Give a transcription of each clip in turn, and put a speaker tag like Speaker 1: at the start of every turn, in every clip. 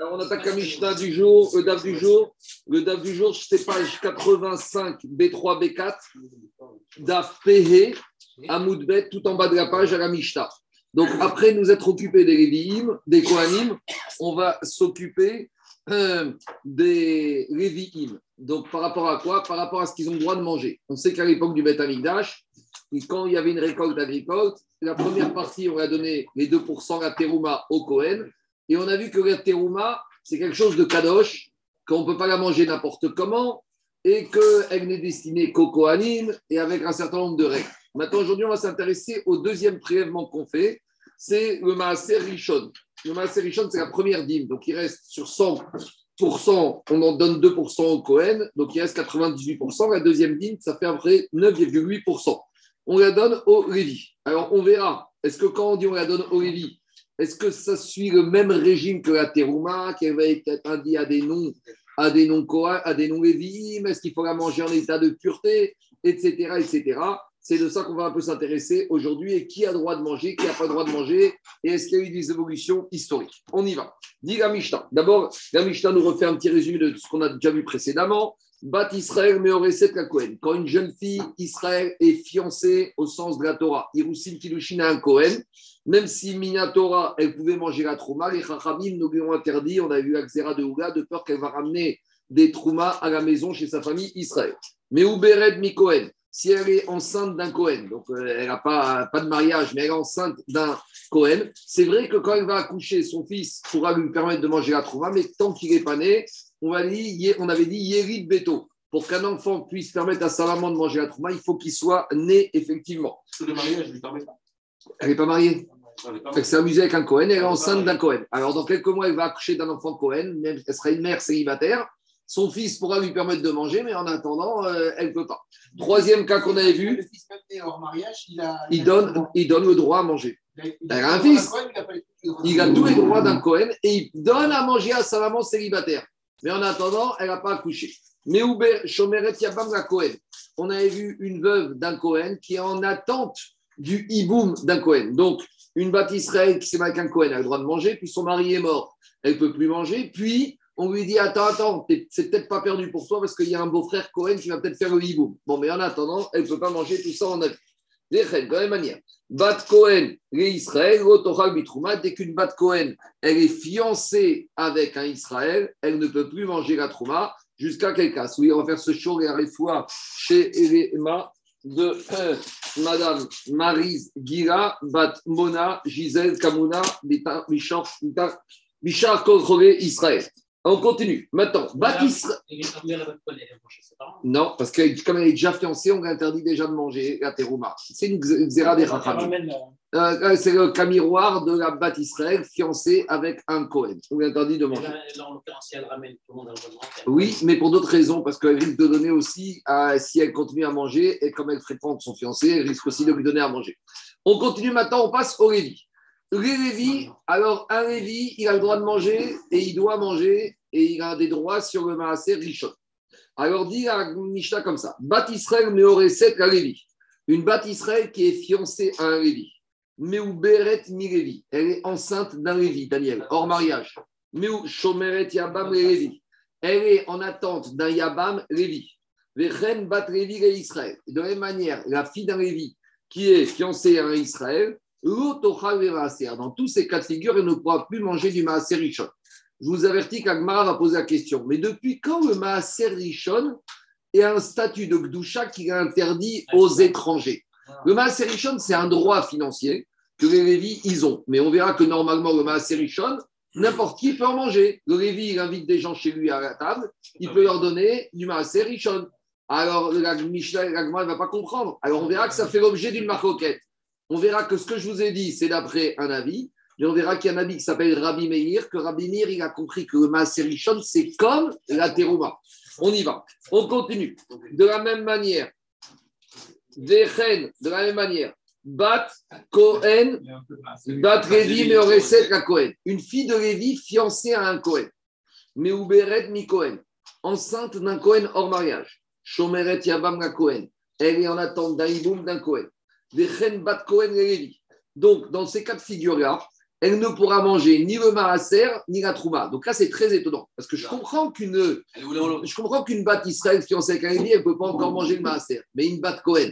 Speaker 1: Alors, on attaque la Mishnah du jour, le DAF du jour. Le DAF du jour, c'est page 85, B3, B4, DAF PH, Amoudbet, tout en bas de la page à la Mishnah. Donc, après nous être occupés des Lévi'im, des Kohanim, on va s'occuper euh, des Lévi'im. Donc, par rapport à quoi? Par rapport à ce qu'ils ont le droit de manger. On sait qu'à l'époque du Beth Amikdash, quand il y avait une récolte agricole, la première partie, on a donné les 2%, la terouma au Kohen. Et on a vu que la terouma, c'est quelque chose de kadosh, qu'on ne peut pas la manger n'importe comment, et qu'elle n'est destinée qu'au Kohanim et avec un certain nombre de règles. Maintenant, aujourd'hui, on va s'intéresser au deuxième prélèvement qu'on fait, c'est le Maaser Rishon. Le Maaser Rishon, c'est la première dîme, donc il reste sur 100%, on en donne 2% au Kohen, donc il reste 98%. La deuxième dîme, ça fait à peu près 9,8%. On la donne au Lévi. Alors, on verra, est-ce que quand on dit on la donne au Lévi, est-ce que ça suit le même régime que la terouma, qui va être indiqué à des noms, à des noms à des noms Lévim Est-ce qu'il faut manger en état de pureté, etc., etc. C'est de ça qu'on va un peu s'intéresser aujourd'hui. Et qui a droit de manger, qui n'a pas droit de manger Et est-ce qu'il y a eu des évolutions historiques On y va. Dit la Mishnah. D'abord, la Mishnah nous refait un petit résumé de ce qu'on a déjà vu précédemment. Bat Israël, mais la Cohen. Quand une jeune fille Israël est fiancée au sens de la Torah, Hirusim Kilushin un Cohen, même si Minatora, elle pouvait manger la trouma, les Chachamim nous lui ont interdit, on a vu Axera de Ouga, de peur qu'elle va ramener des troumas à la maison chez sa famille Israël. Mais Ubered mi Cohen, si elle est enceinte d'un Cohen, donc euh, elle n'a pas, pas de mariage, mais elle est enceinte d'un Cohen, c'est vrai que quand elle va accoucher, son fils pourra lui permettre de manger la trouma, mais tant qu'il n'est pas né, on, va dire, on avait dit Yérid Beto. Pour qu'un enfant puisse permettre à sa maman de manger la trouma, il faut qu'il soit né effectivement.
Speaker 2: Le mariage ne lui permet pas.
Speaker 1: Elle n'est pas mariée. Elle s'est amusée avec un Cohen, elle est enceinte d'un Cohen. Alors, dans quelques mois, elle va accoucher d'un enfant Cohen, même elle sera une mère célibataire. Son fils pourra lui permettre de manger, mais en attendant, euh, elle ne peut pas. Troisième cas qu'on avait vu,
Speaker 2: Le fils même hors mariage, il, a,
Speaker 1: donne, il donne le droit à manger.
Speaker 2: il
Speaker 1: a un fils.
Speaker 2: Il a.
Speaker 1: Il a tous les droits d'un Cohen et il donne à manger à sa maman célibataire. Mais en attendant, elle n'a pas accouché. Mais Uber, Shomeret Yabam la Cohen. On avait vu une veuve d'un Cohen qui est en attente du hiboum d'un Cohen. Donc, une bâtisse Israël qui s'est mariée avec un Cohen, a le droit de manger, puis son mari est mort, elle ne peut plus manger, puis on lui dit Attends, attends, c'est peut-être pas perdu pour toi parce qu'il y a un beau-frère Cohen qui va peut-être faire le hiboum. Bon, mais en attendant, elle ne peut pas manger tout ça en avis. De la même manière. Bat Cohen, les Israël, bitrouma, dès qu'une Bat Cohen, elle est fiancée avec un Israël, elle ne peut plus manger la trouma jusqu'à quel cas Oui, on va faire ce show et à fois chez Elema de euh, Madame Marise Gira, Bat Mona, Gisèle Kamuna, Bichar, Bichar Israël. On continue. Maintenant, Israël. Non, parce que comme elle est déjà fiancée, on interdit déjà de manger la terouma. C'est une xéra des rachamim. Euh, c'est le camiroir de la Bat Israël fiancée avec un Cohen. On lui interdit de manger.
Speaker 3: Là, en l'occurrence, si elle ramène tout le monde dans le
Speaker 1: Oui, mais pour d'autres raisons, parce qu'elle risque de donner aussi, à, si elle continue à manger, et comme elle fréquente son fiancé, elle risque aussi de lui donner à manger. On continue maintenant, on passe au Lévi. Le Lévi, alors un Lévi, il a le droit de manger et il doit manger et il a des droits sur le Maaser Rishon. Alors dit à Mishnah comme ça Bat Israël Meoreset la. Une Bat Israël qui est fiancée à un Lévi. Meu Beret mi. Elle est enceinte d'un Lévi, Daniel, hors mariage. Meu Shomeret Yabam Lévi. Elle est en attente d'un Yabam Lévi. Vechen Bat Lévi Israël. De la même manière, la fille d'un Lévi qui est fiancée à un Israël, dans tous ces cas de figure, elle ne pourra plus manger du Maaser Rishon. Je vous avertis qu'Agmara va poser la question. Mais depuis quand le Maaser Rishon est un statut de Gdusha qui est interdit aux étrangers? Le Maaser Rishon, c'est un droit financier que les Lévis, ils ont. Mais on verra que normalement, le Maaser Rishon, n'importe qui peut en manger. Le Lévi, il invite des gens chez lui à la table, il peut leur donner du Maaser Rishon. Alors, la Mishnah, ne va pas comprendre. Alors, on verra que ça fait l'objet d'une maroquette. On verra que ce que je vous ai dit, c'est d'après un avis. Mais on verra qu'il y a un avis qui s'appelle Rabbi Meir, que Rabbi Meir, a compris que le Maaserichon, c'est comme la terouma. On y va. On continue. De la même manière, Vechen, de la même manière, Bat Cohen, Bat Levi, Meoreset la Cohen. Une fille de Lévi fiancée à un Cohen. Meuberet mi Cohen. Enceinte d'un Cohen hors mariage. Shomeret Yabam la Cohen. Elle est en attente d'un Iboum d'un Cohen. Bat Cohen Lévi. Donc, dans ces cas de figure-là, elle ne pourra manger ni le maaser, ni la trouma. Donc là, c'est très étonnant. Parce que je comprends qu'une je comprends qu'une batte Israël fiancée avec un Lévi, elle ne peut pas encore manger le maaser. Mais une batte Cohen,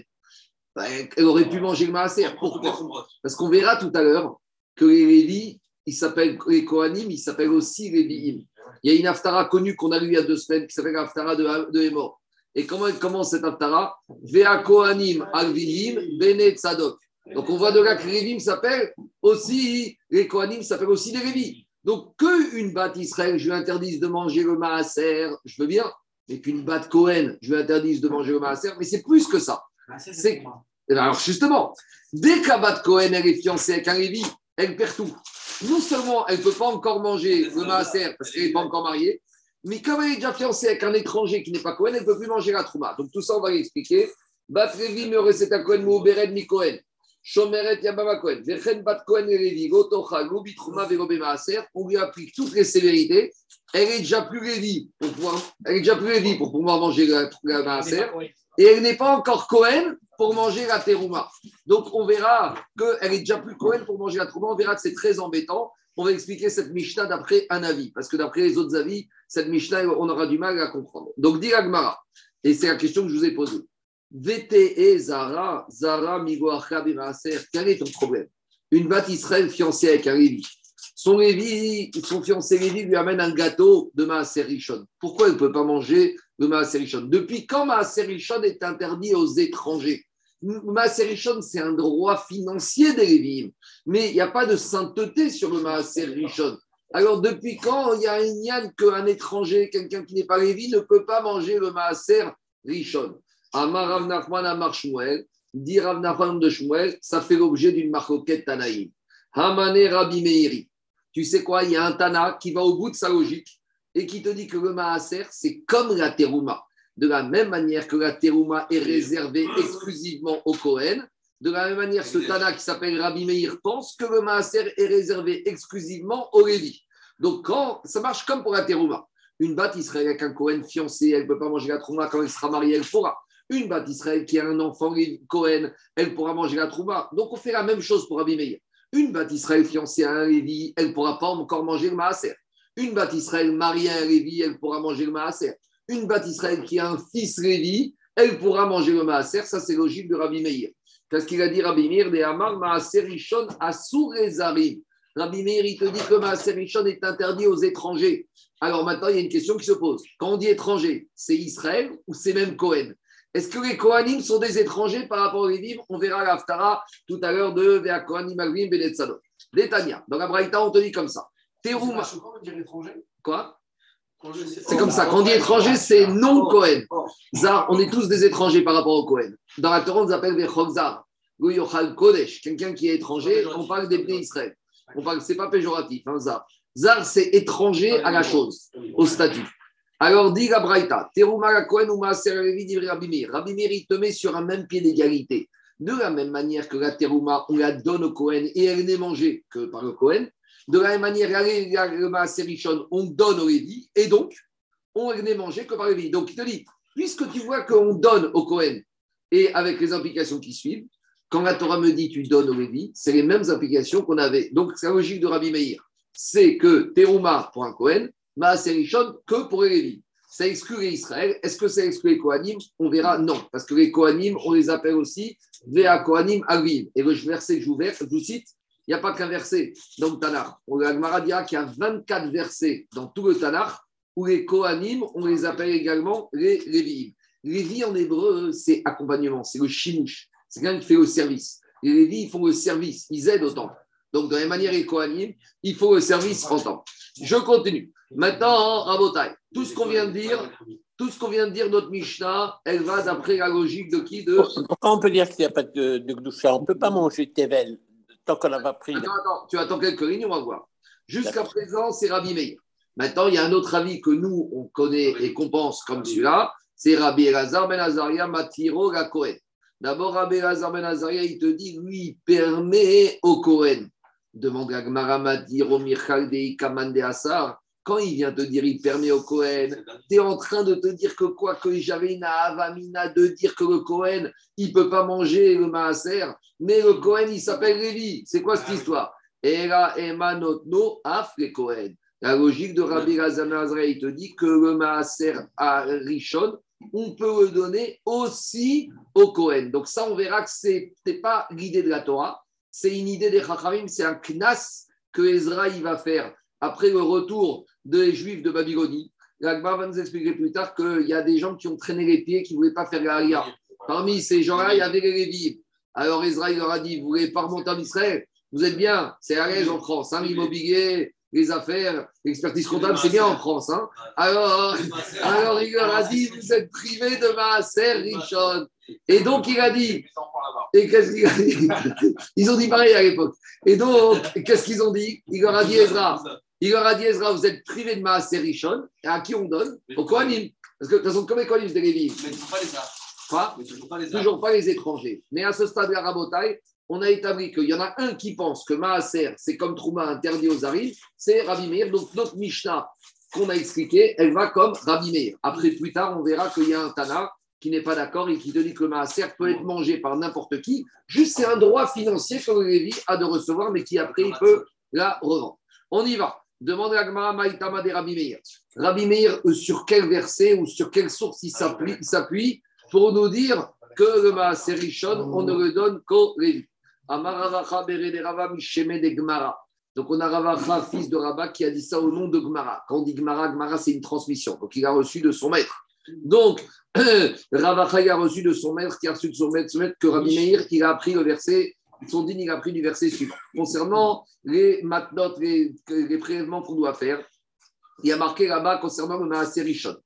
Speaker 1: bah, elle aurait pu manger le maaser. Pourquoi Parce qu'on verra tout à l'heure que les Lévi, ils s'appellent les Kohanim, ils s'appellent aussi les Lévi'im. Il y a une haftara connue qu'on a lue il y a deux semaines qui s'appelle l'haftara de, de Hémor. Et comment elle commence cette haftara Vea Kohanim Alvihim Bene Tzadok. Donc on voit de là que les Lévim s'appellent aussi, les Kohanim s'appellent aussi les Lévi. Donc qu'une batte Israël, je lui interdise de manger le maaser, je veux bien, mais qu'une batte Cohen, je lui interdise de manger le maaser, mais c'est plus que ça. C'est alors justement, dès que la batte Cohen elle est fiancée avec un Lévi, elle perd tout. Non seulement elle ne peut pas encore manger le maaser parce qu'elle n'est pas encore mariée, mais comme elle est déjà fiancée avec un étranger qui n'est pas Cohen, elle ne peut plus manger la trouma. Donc tout ça, on va l'expliquer. Bat Lévi me recette à Cohen, Mouberet, mi Cohen. Shomeret Yabama Cohen, Vechen Bat Cohen Gotocha, Trouma, Maaser, on lui applique toutes les sévérités. Elle est déjà plus Lévi pour pouvoir, elle est déjà plus Lévi pour pouvoir manger la, la Maaser. Et elle n'est pas encore Cohen pour manger la terouma. Donc on verra qu'elle est déjà plus Cohen pour manger la terouma. On verra que c'est très embêtant. On va expliquer cette Mishnah d'après un avis. Parce que d'après les autres avis, cette Mishnah, on aura du mal à comprendre. Donc dit Agmara. Et c'est la question que je vous ai posée. VTE Zara, Zara Migoacha quel est ton problème? Une Israël fiancée avec un Lévi. Son Lévi, son fiancé Lévi lui amène un gâteau de Maaser Rishon. Pourquoi elle ne peut pas manger le Maaser Rishon? Depuis quand Maaser Rishon est interdit aux étrangers? Maaser c'est un droit financier des Lévi'im, mais il n'y a pas de sainteté sur le Maaser. Alors, depuis quand il y a une yann qu'un étranger, quelqu'un qui n'est pas Lévi, ne peut pas manger le Maaser Rishon Amar Rav Nachman Amar Shmuel, dit Rav Nachman de Shmuel, ça fait l'objet d'une marcoquette Tanaïm. Hamane Rabbi Meiri. Tu sais quoi, il y a un Tana qui va au bout de sa logique et qui te dit que le Maaser, c'est comme la Terouma. De la même manière que la Terouma est réservée exclusivement au Kohen, de la même manière, ce Tana qui s'appelle Rabbi Meir pense que le Maaser est réservé exclusivement au Lévi. Donc, quand, ça marche comme pour la Terouma. Une batte Israël avec un Kohen fiancé, elle ne peut pas manger la Trouma. Quand elle sera mariée, elle pourra. Une batte Israël qui a un enfant Cohen, elle pourra manger la Trouma. Donc, on fait la même chose pour Rabbi Meir. Une batte Israël fiancée à un Lévi, elle ne pourra pas encore manger le Maaser. Une batte Israël mariée à un Lévi, elle pourra manger le Maaser. Une batte Israël qui a un fils Lévi, elle pourra manger le Maaser. Ça, c'est logique de Rabbi Meir. Qu'est-ce qu'il a dit Rabbi Meir De Amar Maaser Rishon Asur Ezarim. Rabbi Meir, il te dit que Maaser Rishon est interdit aux étrangers. Alors maintenant, il y a une question qui se pose. Quand on dit étranger, c'est Israël ou c'est même Cohen? Est-ce que les Kohanim sont des étrangers par rapport aux Lévim On verra l'Aftara tout à l'heure de Vea Kohanim Agvim Benetzadot. Détania. Dans la Braïta, on te dit comme ça. Terouma. Quoi? C'est comme ça. Quand on dit étranger, c'est non Cohen. Zar, on est tous des étrangers par rapport au Cohen. Dans la Torah, on appelle des Zar. Kodesh, quelqu'un qui est étranger, on parle des Bnei Israël. On parle, c'est pas péjoratif, hein, Zar. Zar, c'est étranger à la chose, au statut. Alors, dit la Braïta, Teruma Cohen ou Maaser Rabimir. Rabimir, il te met sur un même pied d'égalité. De la même manière que la Teruma, on la donne au Cohen et elle n'est mangée que par le Cohen. De la même manière, le Maaser on donne au Lévi et donc, on n'est mangé que par Lévi. Donc, il te dit, puisque tu vois qu'on donne au Cohen et avec les implications qui suivent, quand la Torah me dit tu donnes au Lévi, c'est les mêmes implications qu'on avait. Donc, c'est la logique de Rabbi Meir. C'est que Teruma pour un Cohen, Maaserichon que pour les Lévi. Ça exclut Israël. Est-ce que ça exclut les Kohanim? On verra non. Parce que les Kohanim, on les appelle aussi Vea Kohanim Agvim. Et le verset que je vous, je vous cite, il n'y a pas qu'un verset dans le Tanakh. On a qu'il y a 24 versets dans tout le Tanakh où les Kohanim, on les appelle également les Lévi. Lévi en hébreu, c'est accompagnement, c'est le chimouche. C'est quelqu'un qui fait le service. Les Lévi, ils font le service, ils aident au temple. Donc, de la même manière, les Kohanim, il faut le service en temps. Je continue. Maintenant, Rabotai, tout ce qu'on vient de dire, tout ce qu'on vient de dire, notre Mishnah, elle va d'après la logique de qui de...
Speaker 4: Pourquoi on peut dire qu'il n'y a pas de, de On ne peut pas manger Tevel tant qu'on n'a pas pris.
Speaker 1: Attends, attends, tu attends quelques lignes, on va voir. Jusqu'à présent, c'est Rabbi Meir. Maintenant, il y a un autre avis que nous, on connaît et qu'on pense comme celui-là, c'est Rabbi Elazar ben Azaria Matiro la Kohen. D'abord, Rabbi Elazar ben Azaria, il te dit, lui, il permet au Kohen. Demande à Gmara Matiro Michal de Kamande Asar. Quand il vient te dire, il permet au Cohen, tu es en train de te dire que quoi que j'avais une avamina de dire que le Cohen, il ne peut pas manger le maaser, mais le Cohen, il s'appelle Lévi. C'est quoi cette histoire? Era emanotno af le Kohen. La logique de Rabbi Razan Azraï te dit que le Maaser à Rishon, on peut le donner aussi au Kohen. Donc ça, on verra que ce n'est pas l'idée de la Torah, c'est une idée des Chachamim, c'est un knas que Ezra il va faire après le retour des Juifs de Babylonie. L'Agma va nous expliquer plus tard qu'il y a des gens qui ont traîné les pieds, qui ne voulaient pas faire la Aliyah. Parmi ces gens-là, il y avait les Lévis. Alors Ezra il leur a dit, vous voulez pas remonter en Israël? Vous êtes bien, c'est à l'aise en France, hein, l'immobilier, les affaires, l'expertise comptable, c'est bien en France. Hein. Alors, alors il leur a dit, vous êtes privés de Maaser Richon. Et donc il a dit, et qu'est-ce qu'il a dit? Ils ont dit pareil à l'époque. Et donc, qu'est-ce qu'ils ont dit? Il leur a dit Ezra, il leur a dit Ezra, vous êtes privés de Maaser Richon. Et à qui on donne Au Kohanim. Parce que de toute façon, comme les Kohanim, c'est des.
Speaker 2: Mais toujours pas les.
Speaker 1: Quoi
Speaker 2: Mais toujours pas les arts.
Speaker 1: Toujours pas les étrangers. Mais à ce stade de la rabotaille, on a établi qu'il y en a un qui pense que Maaser, c'est comme Trouma interdit aux Arim, c'est Rabbi Meir. Donc notre Mishnah qu'on a expliqué, elle va comme Rabbi Meir. Après, plus tard, on verra qu'il y a un Tana qui n'est pas d'accord et qui te dit que le Maaser peut être mangé par n'importe qui. Juste, c'est un droit financier que le Lévi a de recevoir, mais qui après, il peut la revendre. On y va. Demande à Gmara Maïtama des Rabbi Meir. Rabbi Meir, euh, sur quel verset ou sur quelle source il s'appuie pour nous dire que le Maaser Rishon, on ne le donne qu'au Lévi. Amaravacha Rava de Gmara. Donc on a Ravacha, fils de Rabat, qui a dit ça au nom de Gmara. Quand on dit Gmara, Gmara, c'est une transmission. Donc il a reçu de son maître. Donc, Ravacha, a reçu de son maître, qui a reçu de son maître, son maître que Rabbi Meir, il a appris le verset, son digne, il a appris du verset suivant. Concernant les matnot, les, les prélèvements qu'on doit faire, il y a marqué là-bas concernant le Maaser Rishon.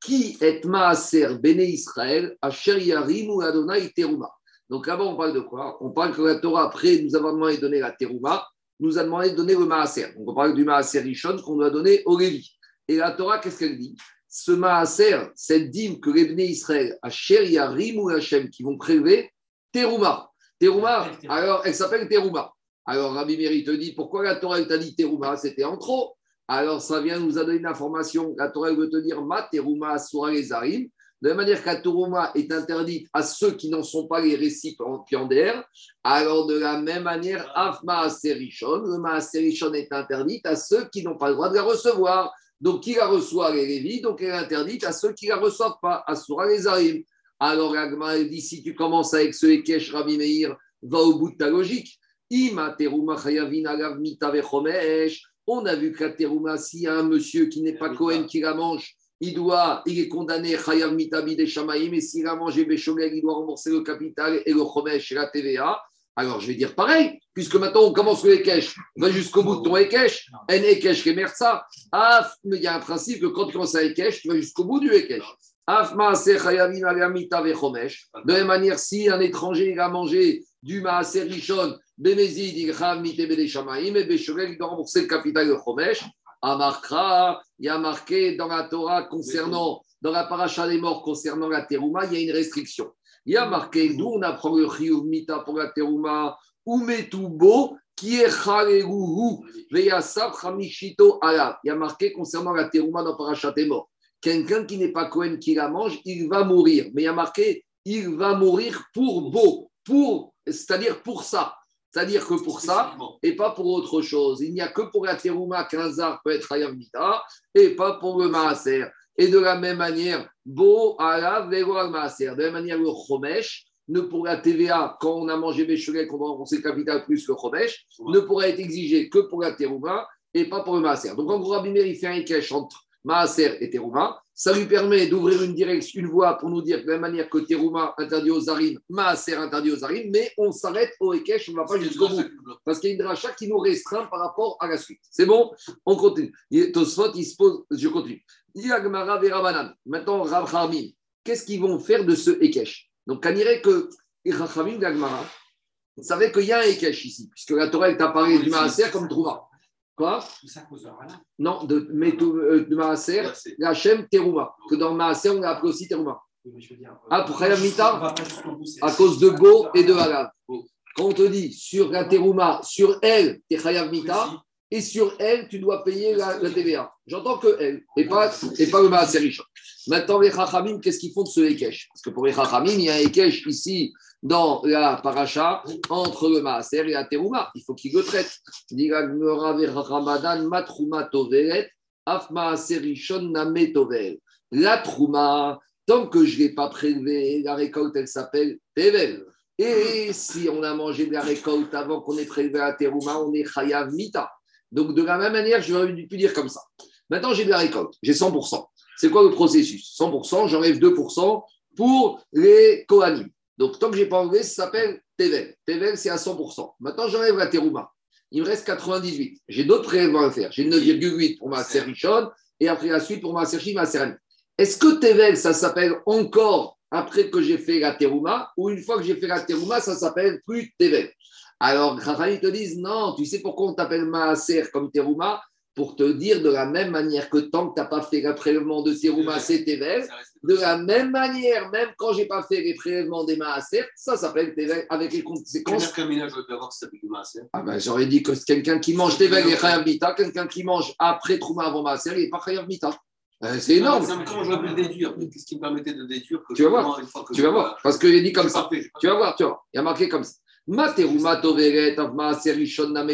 Speaker 1: Qui est Maaser Béné Israël, Asher Yarim ou Adonai Teruma? Donc là-bas, on parle de quoi? On parle que la Torah, après nous avoir demandé de donner la Teruma, nous a demandé de donner le Maaser. Donc on parle du Maaser Rishon qu'on doit donner au Lévi. Et la Torah, qu'est-ce qu'elle dit? Ce Maaser, cette dîme que les Béné Israël, Asher Yarim ou Hachem, qui vont prélever, Teruma. Teruma, alors elle s'appelle Teruma. Alors Rabbi Méri te dit, pourquoi la Torah t'a dit Teruma? C'était en trop. Alors ça vient nous a donné une information. La Torah veut te dire, Ma Teruma Asura les Arim. De la manière que la Teruma est interdite à ceux qui n'en sont pas les récipiendaires, alors de la même manière, Afma Aserishon, le Maaserishon est interdite à ceux qui n'ont pas le droit de la recevoir. Donc qui la reçoit les donc elle est interdite à ceux qui la reçoivent pas, Asura les Arim. Alors Agma dit, si tu commences avec ce Ekech Rabbi Meir, va au bout de ta logique. Ima teruma. On a vu que la teruma, s'il y a un monsieur qui n'est pas Cohen qui la mange, il, doit, il est condamné chayav mita bide shamaim, et s'il a mangé il doit rembourser le capital et le chomesh et la TVA. Alors je vais dire pareil, puisque maintenant on commence le Ekech, va jusqu'au bout de ton Ekech, en kemersa. Ah, mais il y a un principe que quand tu commences à Ekech, tu vas jusqu'au bout du Ekech. De la même manière, si un étranger a mangé du Maaser Rishon, Bémézid, il il doit rembourser le capital le chomesh. Amarkra, il y a marqué dans la Torah concernant, dans la paracha des morts concernant la terouma, il y a une restriction. Il y a marqué, d'où on apprend le chiyuv mita pour la terouma, ou metubo, qui est chaleruhu, veyasav chamishito ala. Il y a marqué concernant la terouma dans paracha des morts. Quelqu'un qui n'est pas Cohen qui la mange, il va mourir. Mais il y a marqué, il va mourir pour beau, pour, c'est-à-dire pour ça. C'est-à-dire que pour ça, et pas pour autre chose. Il n'y a que pour la terouma qu'un zar peut être Hayam et pas pour le maaser. Et de la même manière, Bo ala vego maaser. De la même manière, le chomesh, ne pour la TVA, quand on a mangé Béchelet, qu'on va rembourser capital plus le chomesh, ne pourra être exigé que pour la terouma et pas pour le maaser. Donc en gros, Rabbi Meir, il fait un cache entre maaser et terouma. Ça lui permet d'ouvrir une direction, une voie pour nous dire de la même manière que terouma interdit aux arim, maaser interdit aux arim, mais on s'arrête au Ekech, on ne va pas jusqu'au bout. Parce qu'il y a une dracha qui nous restreint par rapport à la suite. C'est bon? On continue. Tosfot, il se pose, je continue. Il y a Gemara Verabanan. Maintenant, Rav Harmin. Qu'est-ce qu'ils vont faire de ce Ekech? Donc, on dirait que Rav Harmin d'Agmara savaient qu'il y a un Ekech ici, puisque la Torah t'a parlé du Maaser comme Trouma. Quoi. Non, de, euh, de Maaser, Hachem, Terouma. Que dans Maaser, on a appelé aussi
Speaker 2: je veux dire, euh,
Speaker 1: Ah, Mita à cause de Bo et de Halav. Quand on te dit sur la Terouma, sur elle, t'es Chayav Mita, et sur elle, tu dois payer la, la TVA. J'entends que elle, et pas, et pas le Maaser Rishon. Maintenant, les Chachamim, qu'est-ce qu'ils font de ce Ekech? Parce que pour les Chachamim, il y a un Ekech ici dans la paracha entre le Maaser et la Teruma. Il faut qu'ils le traitent. Dit la Trouma, tant que je ne l'ai pas prélevé, la récolte, elle s'appelle Tevel. Et si on a mangé de la récolte avant qu'on ait prélevé la Teruma, on est Chayav Mita. Donc, de la même manière, je vais pu dire comme ça. Maintenant, j'ai de la récolte, j'ai 100%. C'est quoi le processus? 100%, j'enlève 2% pour les Kohanim. Donc, tant que je n'ai pas enlevé, ça s'appelle Tevel. Tevel, c'est à 100%. Maintenant, j'enlève la Teruma. Il me reste 98. J'ai d'autres prélèvements à faire. J'ai 9,8 pour ma Serichon et après la suite pour ma Serchi, ma Serani. Est-ce que Tevel, ça s'appelle encore après que j'ai fait la Teruma ou une fois que j'ai fait la Teruma, ça s'appelle plus Tevel Alors, Raphaël te disent non, tu sais pourquoi on t'appelle Maaser comme Teruma? Pour te dire de la même manière que tant que tu n'as pas fait le prélèvement de Teruma, c'est Tevel. De la même manière, même quand j'ai pas fait les prélèvements des Maaser, ça s'appelle Tevel avec les conséquences.
Speaker 2: De ménage doit avoir ça s'appelle Maaser?
Speaker 1: Ah ben, j'aurais dit que c'est quelqu'un qui mange Tevel et Chayav Mita, quelqu'un qui mange après Trouma avant Maaser, il n'est pas Chayav Mita. Euh, C'est énorme.
Speaker 2: Non, mais Comment je vais le déduire Qu'est-ce qui me permettait de déduire que
Speaker 1: Tu vas voir.
Speaker 2: une fois que
Speaker 1: Tu
Speaker 2: je-
Speaker 1: vas voir, parce qu'il est dit comme ça.
Speaker 2: parfait,
Speaker 1: Tu vas voir, tu voir. Il y a marqué comme ça.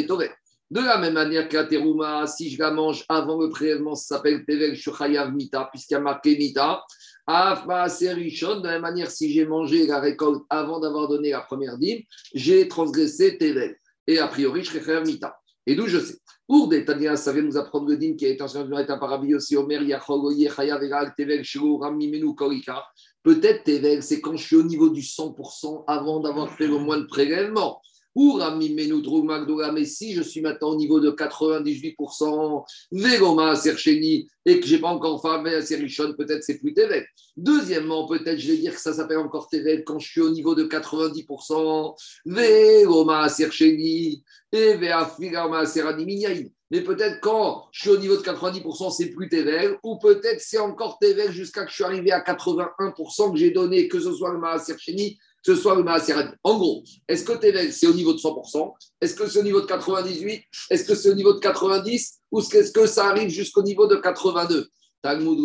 Speaker 1: Tovet. De la même manière que la teruma, si je la mange avant le prélèvement, ça s'appelle tevel shuchayav mita, puisqu'il y a marqué mita. De la même manière, si j'ai mangé la récolte avant d'avoir donné la première dîme, j'ai transgressé tevel. Et a priori, je serai mita. Et d'où je sais Pour des Tania, ça vient nous apprendre le dîme qui est intention de un parabi aussi, Omer, Yachol, Oye, Chayav, Egal, Tevel, Shiru, Rami, Korika. Peut-être Tevel, c'est quand je suis au niveau du 100% avant d'avoir fait le moins de prélèvement. Ou Rami, Menu, Drou, Magdoula, mais si je suis maintenant au niveau de 98%, Vegoma, Sercheni, et que je n'ai pas encore fait Serichon, peut-être c'est plus Tevel. Deuxièmement, peut-être je vais dire que ça s'appelle encore Tevel quand je suis au niveau de 90%, Vegoma, Sercheni, et Veafigama, Serani. Mais peut-être quand je suis au niveau de 90%, c'est plus Tevel, ou peut-être c'est encore Tevel jusqu'à que je suis arrivé à 81% que j'ai donné, que ce soit le Maaser Cheni, que ce soit le Maaser. En gros, est-ce que Tevel c'est au niveau de 100% Est-ce que c'est au niveau de 98 Est-ce que c'est au niveau de 90 Ou est-ce que ça arrive jusqu'au niveau de 82 Talmud.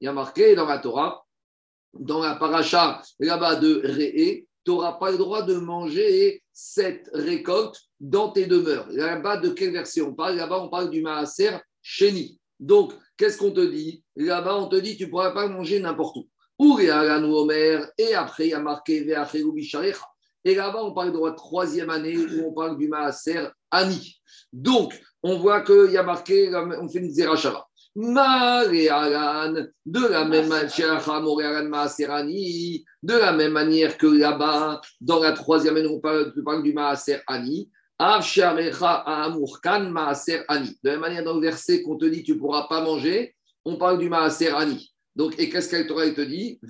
Speaker 1: Il y a marqué dans la Torah, dans la paracha là-bas de Réé, tu n'auras pas le droit de manger cette récolte dans tes demeures. Là-bas, de quelle version on parle? Là-bas, on parle du maaser chéni. Donc, qu'est-ce qu'on te dit? Là-bas, on te dit tu ne pourras pas manger n'importe où. Ou et après, il y a marqué. Et là-bas, on parle de la troisième année où on parle du maaser ani. Donc, on voit qu'il y a marqué, on fait une zerachava. De la même manière, Moréalan Maaserani, de la même manière que là-bas, dans la troisième année, on parle, on parle du Maaser Ani. Avsharecha Amurkan Maaser Ani. De la même manière, dans le verset qu'on te dit, tu ne pourras pas manger, on parle du Maaser Ani. Donc, et qu'est-ce que la Torah te dit?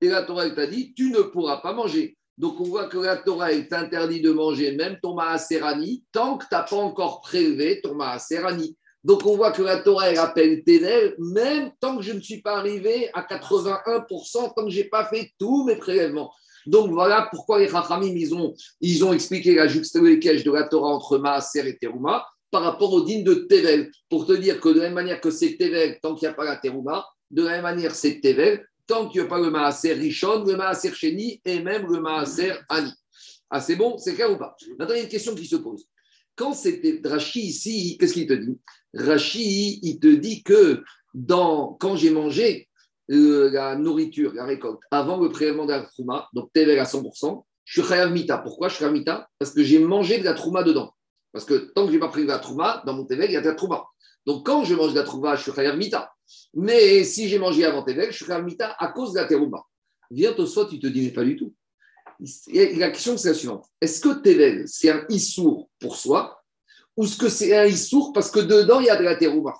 Speaker 1: Et la Torah t'a dit, tu ne pourras pas manger. Donc, on voit que la Torah elle t'interdit de manger même ton Maaser Ani tant que tu n'as pas encore prélevé ton Maaser Ani. Donc, on voit que la Torah, elle appelle Ténel, même tant que je ne suis pas arrivé à 81%, tant que je n'ai pas fait tous mes prélèvements. Donc, voilà pourquoi les Chachamim, ils ont, expliqué la juxtaposition de la Torah entre Maaser et Teruma par rapport au digne de Tevel, pour te dire que de la même manière que c'est Tevel, tant qu'il n'y a pas la Teruma, de la même manière c'est Tevel, tant qu'il n'y a pas le Maaser Rishon, le Maaser Sheni et même le Maaser Ani. Ah, c'est bon C'est clair ou pas? Maintenant, il y a une question qui se pose. Quand c'était Rashi ici, qu'est-ce qu'il te dit? Rashi, il te dit que dans, quand j'ai mangé euh, la nourriture, la récolte, avant le prélèvement de la trouma, donc Tevel à 100%, je suis Chayav Mita. Pourquoi je suis Mita? Parce que j'ai mangé de la trouma dedans. Parce que tant que je n'ai pas pris de la trouma, dans mon Tevel, il y a de la trouma. Donc quand je mange de la trouma, je suis Chayav Mita. Mais si j'ai mangé avant Tevel, je suis Chayav Mita à cause de la terouma. Viens au soit, tu te dis, mais pas du tout. La question, c'est la suivante. Est-ce que Tevel, c'est un issour pour soi? Ou est-ce que c'est un issour parce que dedans, il y a de la terouma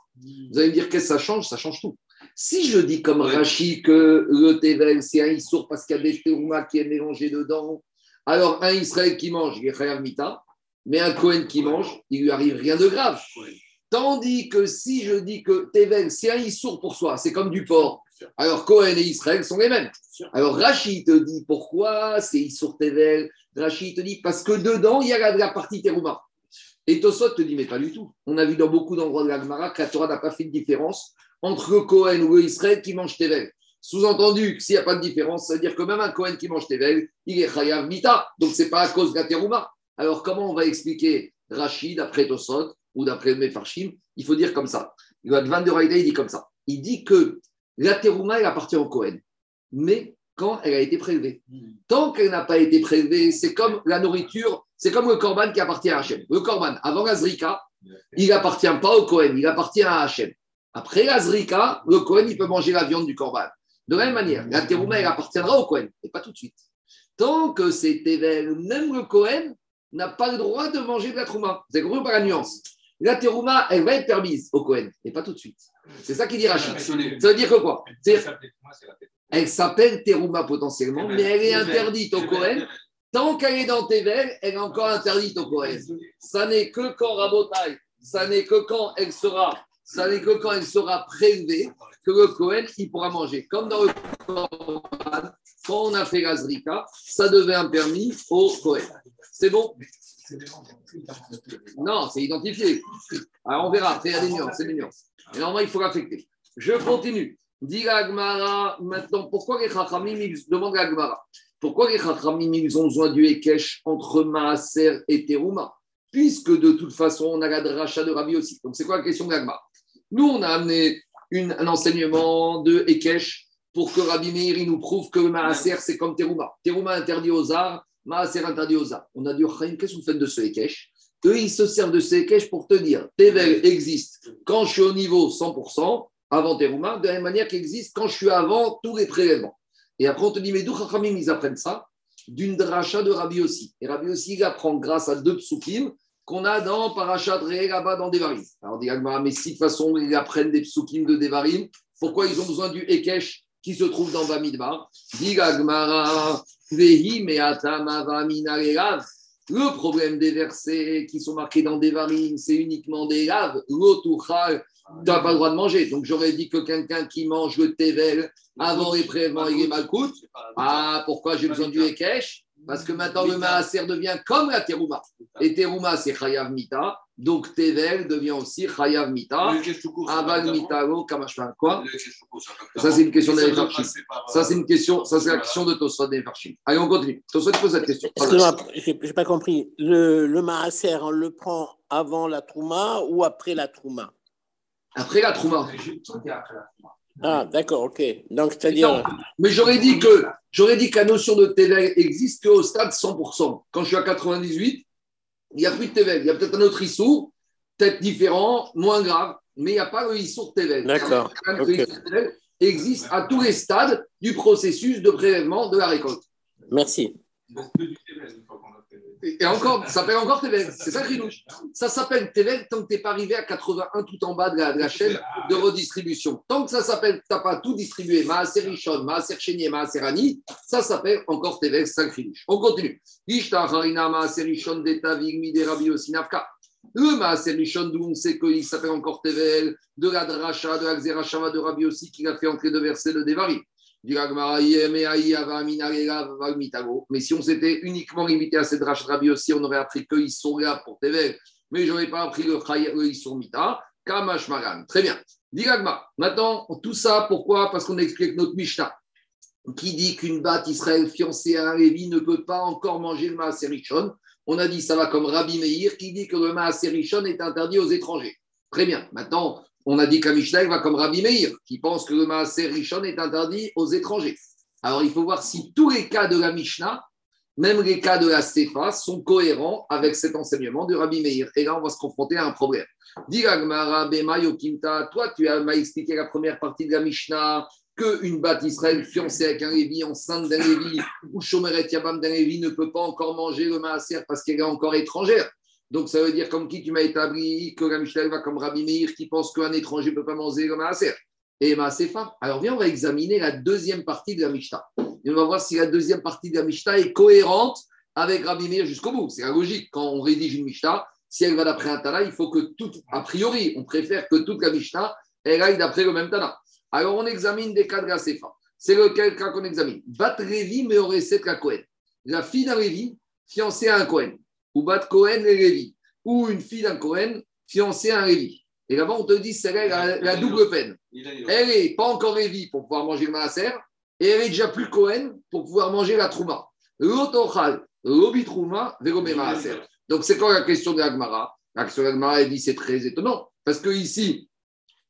Speaker 1: Vous allez me dire, qu'est-ce que ça change? Ça change tout. Si je dis comme. Rachi que le Tevel, c'est un issour parce qu'il y a des terouma qui est mélangé dedans, alors un Israël qui mange, il est Mita, mais un Cohen qui mange, il lui arrive rien de grave. Tandis que si je dis que Tevel, c'est un issour pour soi, c'est comme du porc, Alors Cohen et Israël sont les mêmes. Alors Rachid te dit pourquoi c'est Issour Tevel? Rachid te dit parce que dedans, il y a la, la partie Terouma. Et Tosot te dit mais pas du tout. On a vu dans beaucoup d'endroits de la Gemara que la Torah n'a pas fait de différence entre le Cohen ou le Israël qui mange Tevel. Sous-entendu que s'il n'y a pas de différence, ça veut dire que même un Cohen qui mange Tevel, il est Chayav Mita. Donc c'est pas à cause de la Terouma. Alors comment on va expliquer Rachid d'après Tosot ou d'après Mefarshim? Il faut dire comme ça. Le Advan de Raïda, il dit comme ça. Il dit que la terouma, elle appartient au Cohen. Mais quand elle a été prélevée. Tant qu'elle n'a pas été prélevée, c'est comme la nourriture, c'est comme le korban qui appartient à Hachem. Le korban, avant la zrika, il n'appartient pas au Cohen, il appartient à Hachem. Après la zrika, le Cohen, il peut manger la viande du korban. De la même manière, la terouma, elle appartiendra au Cohen, et pas tout de suite. Tant que c'est Tevel, même le Cohen n'a pas le droit de manger de la trouma. Vous avez compris par la nuance La terouma, elle va être permise au Cohen, et pas tout de suite. C'est ça qu'il dit Rachid. Ça veut dire que quoi Elle s'appelle terouma potentiellement, mais elle est interdite au Cohen. Tant qu'elle est dans Tevel, elle est encore interdite au Cohen. Ça n'est que quand Rabotai, ça n'est que quand elle sera, ça n'est que quand elle sera prélevée que le Cohen il pourra manger. Comme dans le Corban, quand on a fait la Zrika, ça devait un permis au Cohen. C'est bon? Non, c'est identifié. Alors on verra, a des nuances, c'est. Et normalement, il faut l'affecter. Je continue. Dit la Gemara, maintenant, pourquoi les Chachamim, demandent la Gemara, pourquoi les Chachamim, ils ont besoin du Ekech entre Maaser et Teruma Puisque de toute façon, on a la dracha de Rabbi aussi. Donc, c'est quoi la question Gemara Nous, on a amené un enseignement de Ekech pour que Rabbi Meir nous prouve que Maaser, c'est comme Teruma. Teruma interdit aux arts, Maaser interdit aux arts. On a dit, oh, qu'est-ce que vous faites de ce Ekech Eux, ils se servent de ce Ekech pour te dire, Tevel existe quand je suis au niveau 100%, avant Teruma, de la même manière qu'il existe quand je suis avant tous les prélèvements. Et après, on te dit, mais d'où Chachamim, ils apprennent ça? D'une dracha de Rabbi aussi. Et Rabbi aussi, il apprend grâce à deux psukim qu'on a dans Parachat Ré, là-bas dans Devarim. Alors, dit Agmara, mais si de toute façon, ils apprennent des psukim de Devarim, pourquoi ils ont besoin du Ekech qui se trouve dans Bamidbar? Dit Vehi. Le problème des versets qui sont marqués dans Devarim, c'est uniquement des laves. Tu n'as pas le droit de manger. Donc j'aurais dit que quelqu'un qui mange le tevel avant les prélèvements, il est mal coûte. Ah, pourquoi j'ai besoin du Ekech Parce que maintenant le maaser devient comme la terouma. Et terouma, c'est chayav mita. Donc tevel devient aussi chayav mita. Aval mitalo kamashman. Quoi Ça, c'est une question de Farshim. Ça, c'est une question, ça, c'est la question de Tosfot des Farshim. Allez, on continue. Tosfot pose cette question.
Speaker 4: Excuse-moi, j'ai j'ai pas compris. Le, le maaser, on le prend avant la trouma ou après la trouma?
Speaker 1: Après la trouma.
Speaker 4: Ah, d'accord, ok. Donc, c'est-à-dire.
Speaker 1: Mais j'aurais dit que j'aurais dit que la notion de Tevel existe qu'au stade 100%. Quand je suis à 98, il n'y a plus de Tevel. Il y a peut-être un autre Issour, peut-être différent, moins grave, mais il n'y a pas le Issour Tevel.
Speaker 4: D'accord,
Speaker 1: Le
Speaker 4: ok.
Speaker 1: Issour Tevel existe à tous les stades du processus de prélèvement de la récolte.
Speaker 4: Merci.
Speaker 1: Et et encore, ça s'appelle encore Tevel. C'est ça, Grinouche. Ça s'appelle Tevel tant que tu n'es pas arrivé à 81 tout en bas de la, de la chaîne de redistribution. Tant que ça s'appelle, tu n'as pas tout distribué, Maaser Rishon, Maaser Chénier, Maaser Ani, ça s'appelle encore Tevel, ça Grinouche. On continue. Le Maaser Rishon, d'où on sait qu'il s'appelle encore Tevel, de la Dracha, de la Xerashava de Rabbi aussi, qui a fait entrer de verset le Devari. Mais si on s'était uniquement limité à cette drache de Rabbi aussi, on aurait appris qu'ils sont là pour Tevel. Mais je n'aurais pas appris le le Issour Mita. Très bien. Diragma. Maintenant, tout ça, pourquoi? Parce qu'on explique notre Mishnah qui dit qu'une batte Israël fiancée à un Lévi ne peut pas encore manger le Maaser Rishon. On a dit ça va comme Rabbi Meir qui dit que le Maaser Rishon est interdit aux étrangers. Très bien. Maintenant, on a dit qu'un Mishnah va comme Rabbi Meir qui pense que le Maaser Rishon est interdit aux étrangers. Alors, il faut voir si tous les cas de la Mishnah, même les cas de la Sefa, sont cohérents avec cet enseignement de Rabbi Meir. Et là, on va se confronter à un problème. Dis Bema, Yokimta, toi, tu as- m'as expliqué la première partie de la Mishnah qu'une batte Israël fiancée avec un Lévi, enceinte d'un Lévi, ou Shomeret Yabam d'un Lévi ne peut pas encore manger le Maaser parce qu'elle est encore étrangère. Donc, ça veut dire comme qui tu m'as établi que la Mishnah va comme Rabbi Meir qui pense qu'un étranger ne peut pas manger le Maaser. Et Maasefa. Alors, viens, on va examiner la deuxième partie de la Mishnah. Et on va voir si la deuxième partie de la Mishnah est cohérente avec Rabbi Meir jusqu'au bout. C'est logique. Quand on rédige une Mishnah, si elle va d'après un Tana, il faut que tout, a priori, on préfère que toute la Mishnah, elle aille d'après le même Tana. Alors, on examine des cas de la CFA. C'est lequel cas qu'on examine? Bat Révi, mais aurait la Cohen. La fille d'un Révi, fiancée à un Cohen. Ou Bat Cohen et Révi. Ou une fille d'un Cohen, fiancée à un Révi. Et là-bas, on te dit, c'est la, la double peine. Elle n'est pas encore Révi pour pouvoir manger le maaser, et elle est déjà plus Cohen pour pouvoir manger la Trouma. L'otochal, l'obi Trouma, véromé maaser. Donc, c'est quoi la question de l'Agmara? La question de l'Agmara, elle dit, c'est très étonnant. Parce que ici,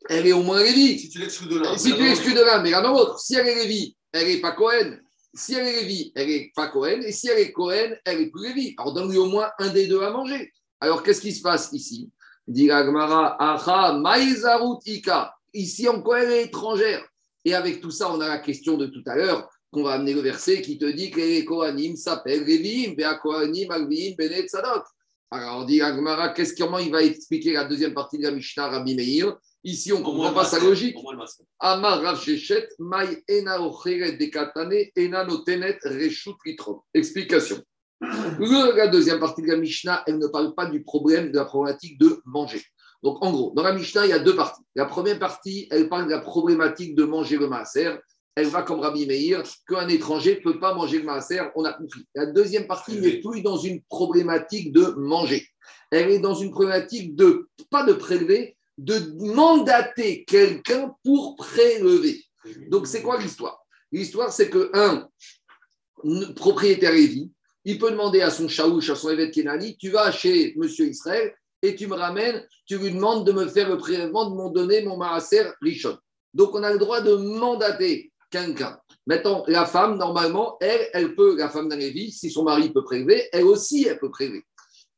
Speaker 1: elle est au moins Lévi.
Speaker 2: Si tu l'exclus de là.
Speaker 1: Si tu l'exclus de là, mais là, dans l'autre, si elle est Lévi, elle n'est pas Cohen. Si elle est Lévi, elle n'est pas Cohen. Et si elle est Cohen, elle est plus Lévi. Alors, donne-lui au moins un des deux à manger. Alors, qu'est-ce qui se passe ici? Dit Aha. Ici, en Cohen, est étrangère. Et avec tout ça, on a la question de tout à l'heure, qu'on va amener le verset qui te dit que les Kohanim s'appellent Lévim, Bea Kohanim, Alvim, Benet Sadok. Alors, on dit Agmara, qu'est-ce comment il va expliquer la deuxième partie de la Mishnah, Rabbi Meir? Ici, on ne comprend pas sa logique. Amar Rav Shechet, Mai Ena Ocheret Dekatane, Ena Notenet Reshut Litron. Explication. La deuxième partie de la Mishnah, elle ne parle pas du problème de la problématique de manger. Donc, en gros, dans la Mishnah, il y a deux parties. La première partie, elle parle de la problématique de manger le maaser. Elle va comme Rabbi Meir, qu'un étranger ne peut pas manger le maaser, on a compris. La deuxième partie n'est plus dans une problématique de manger. Elle est dans une problématique de, pas de prélever, de mandater quelqu'un pour prélever. Donc, c'est quoi l'histoire? L'histoire, c'est que un propriétaire Lévi, il peut demander à son chaouch, à son évêque Kenani, tu vas chez Monsieur Israël et tu me ramènes, tu lui demandes de me faire le prélèvement, de m'en donner mon maaser richon. Donc, on a le droit de mandater quelqu'un. Maintenant, la femme, normalement, elle, elle peut, la femme d'un Lévi, si son mari peut prélever, elle aussi, elle peut prélever.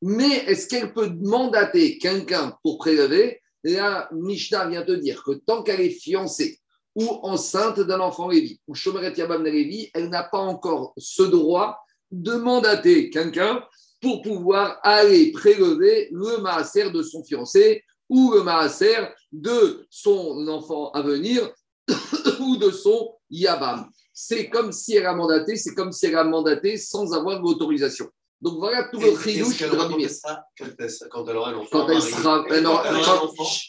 Speaker 1: Mais est-ce qu'elle peut mandater quelqu'un pour prélever? La Mishnah vient te dire que tant qu'elle est fiancée ou enceinte d'un enfant Lévi, ou Shomeret Yabam Lévi, elle n'a pas encore ce droit de mandater quelqu'un pour pouvoir aller prélever le maaser de son fiancé ou le maaser de son enfant à venir ou de son yabam. C'est comme si elle a mandaté, c'est comme si elle a mandaté sans avoir l'autorisation. Donc voilà tout le chidouche de Rabbi Meir.
Speaker 2: Quand elle aura un enfant.
Speaker 1: Quand elle sera, elle aura-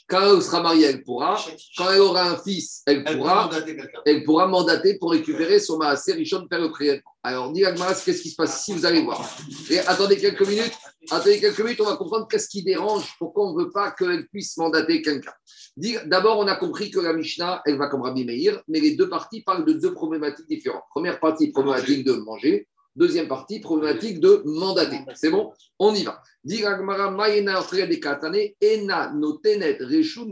Speaker 1: quand, elle mariée, elle pourra. Quand elle aura un fils, elle pourra. Elle pourra mandater pour récupérer son maaser richon faire le prélèvement. Alors, dis Agmaras, qu'est-ce qui se passe ici Vous allez voir. Et attendez quelques minutes. Attendez quelques minutes, on va comprendre qu'est-ce qui dérange, pourquoi on ne veut pas qu'elle puisse mandater quelqu'un. D'abord, on a compris que la Mishnah, elle va comme Rabbi Meir, mais les deux parties parlent de deux problématiques différentes. Première partie, problématique de manger. Deuxième partie, problématique de mandater. C'est bon On y va. Agmara, Mayena Katane, Ena Notenet Reshun.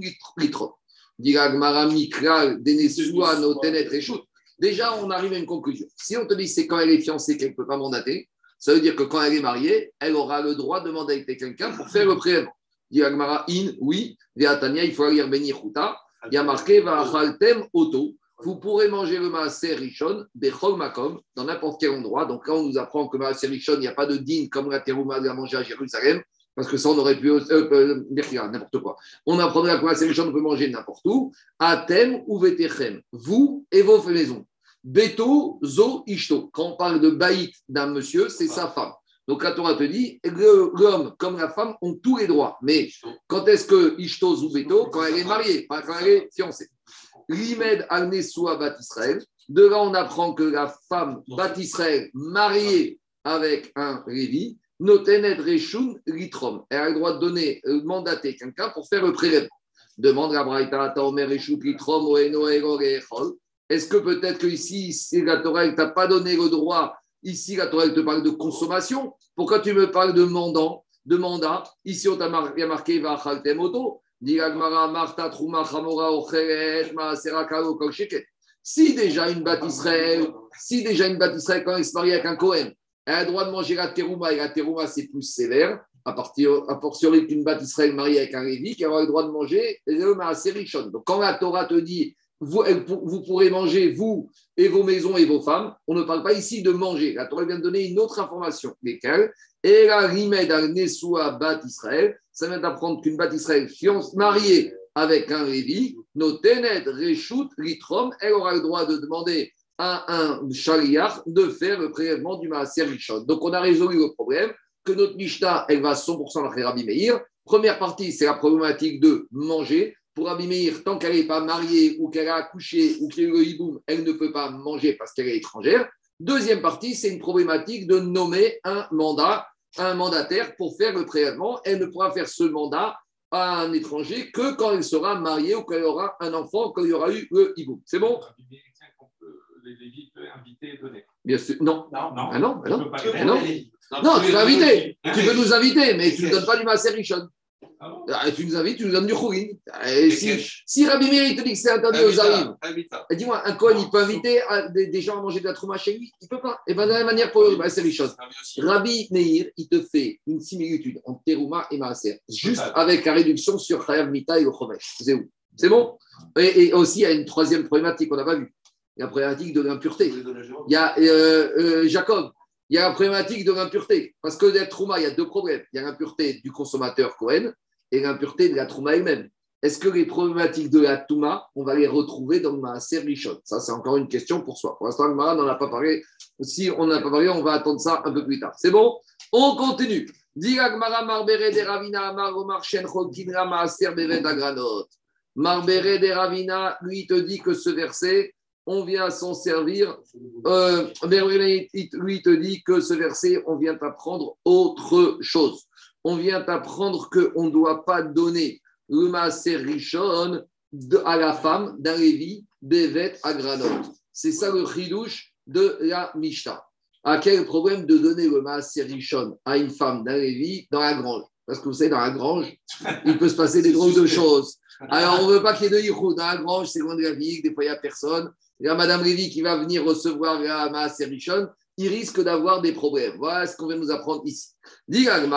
Speaker 1: Dis Agmara, Mikral, Denesua Notenet Reshun. Déjà, on arrive à une conclusion. Si on te dit c'est quand elle est fiancée qu'elle ne peut pas mandater, ça veut dire que quand elle est mariée, elle aura le droit de mandater quelqu'un pour faire le prélèvement. Dit in, oui. Tania, il faut Chuta. Il y a marqué Va'achaltem Oto. Vous pourrez manger le maaser rishon, bechol makom, dans n'importe quel endroit. Donc là, on nous apprend que maaser rishon, il n'y a pas de din comme la terouma de la manger à Jérusalem, parce que ça, on aurait pu. Euh, euh, Berkira, n'importe quoi. On apprendrait que maaser rishon, on peut manger n'importe où. Atem ou vetechem, vous et vos maisons. Beto, zo, ishto. Quand on parle de baït d'un monsieur, c'est sa femme. Donc la Torah te dit, l'homme comme la femme ont tous les droits. Mais quand est-ce que ishto ou beto Quand elle est mariée, pas quand elle est fiancée? Limed al Nesua Bat Israël. De là, on apprend que la femme Bat Israël, mariée avec un Lévi, notenet reshun litrom. Elle a le droit de donner, euh, mandater quelqu'un pour faire le prélèvement. Demande la Braïta, Ata Omer reshut litrom, oeno ego rechol. Est-ce que peut-être que ici, si la Torah ne t'a pas donné le droit, ici la Torah elle te parle de consommation, pourquoi tu me parles de mandant, de mandat? Ici, on t'a mar- il y a marqué Vachaltem Oto. Si déjà une bâtisse Israël, si déjà une bâtisse Israël, quand elle se marie avec un Cohen, elle a le droit de manger la terouma, et la terouma, c'est plus sévère, à partir, à fortiori qu'une bâtisse Israël mariée avec un Lévi, qui aura le droit de manger le Maasé Rishon. Donc quand la Torah te dit, vous, vous pourrez manger, vous et vos maisons et vos femmes, on ne parle pas ici de manger. La Torah vient de donner une autre information. Lesquelles? Et la rimed al Nesua Bat Israël, ça vient d'apprendre qu'une Bat Israël mariée avec un Lévi, notenet reshut litrom, elle aura le droit de demander à un chariach de faire le prélèvement du Maaser Rishon. Donc on a résolu le problème que notre Mishnah, elle va 100% la Rabbi Meir. Première partie, c'est la problématique de manger. pour Abimeir, tant qu'elle n'est pas mariée ou qu'elle a accouché ou qu'il y a eu le hiboum, elle ne peut pas manger parce qu'elle est étrangère. Deuxième partie, c'est une problématique de nommer un mandat, un mandataire pour faire le prélèvement. Elle ne pourra faire ce mandat à un étranger que quand elle sera mariée ou qu'elle aura un enfant, quand il y aura eu le hiboum. C'est bon?
Speaker 5: Les Lévis peuvent inviter et donner.
Speaker 1: Bien sûr. Non.
Speaker 3: Non,
Speaker 5: Non,
Speaker 1: Ah non, non. Ah
Speaker 3: pour
Speaker 1: non.
Speaker 3: Lévis.
Speaker 1: Non, tu peux inviter. Tu peux nous inviter, mais tu ne donnes pas du Maaser Rishon.
Speaker 5: Ah
Speaker 1: Ah, Tu nous invites, tu nous donnes du Khourin. Et si, si Rabbi Meir, te dit que c'est interdit aux Arim, Et Dis-moi, un Cohen, il peut inviter à- des, des gens à manger de la trouma chez lui? Il ne peut pas. Et bien, de la même manière pour bah, c'est les choses. Rabbi Meir, il te fait une similitude entre Terouma et Maaser, juste
Speaker 5: Total.
Speaker 1: avec la réduction sur Chayav Mita et le. C'est où? C'est bon? Et, et aussi, il y a une troisième problématique qu'on n'a pas vue. Il y a la problématique de l'impureté. Il y a euh, euh, Jacob, il y a la problématique de l'impureté. Parce que la trouma, il y a deux problèmes. Il y a l'impureté du consommateur Cohen et l'impureté de la trouma elle-même. Est-ce que les problématiques de la Touma, on va les retrouver dans le Maaser Ça, c'est encore une question pour soi. Pour l'instant, le Mara n'en a pas parlé. Si on n'en a pas parlé, on va attendre ça un peu plus tard. C'est bon? On continue. Gmara Marbere de Ravina Amar Omar Maaser Bevet Agranot. Marbere de Ravina, lui, te dit que ce verset, on vient s'en servir. Euh, lui, te dit que ce verset, on vient apprendre autre chose. On vient apprendre qu'on ne doit pas donner le Maaser Rishon de- à la femme d'un Lévi, Bevet Agranot. C'est ça le chidouche de la Mishnah. À quel problème de donner le Maaser Rishon à une femme d'un Lévi dans la grange? Parce que vous savez, dans la grange, il peut se passer des drôles de choses. Alors, on ne veut pas qu'il y ait de yichou. Dans la grange, c'est loin de la ville, des fois, il n'y a personne. Il y a Madame Lévy qui va venir recevoir la Maaser Rishon. Il risque d'avoir des problèmes. Voilà ce qu'on vient nous apprendre ici. La.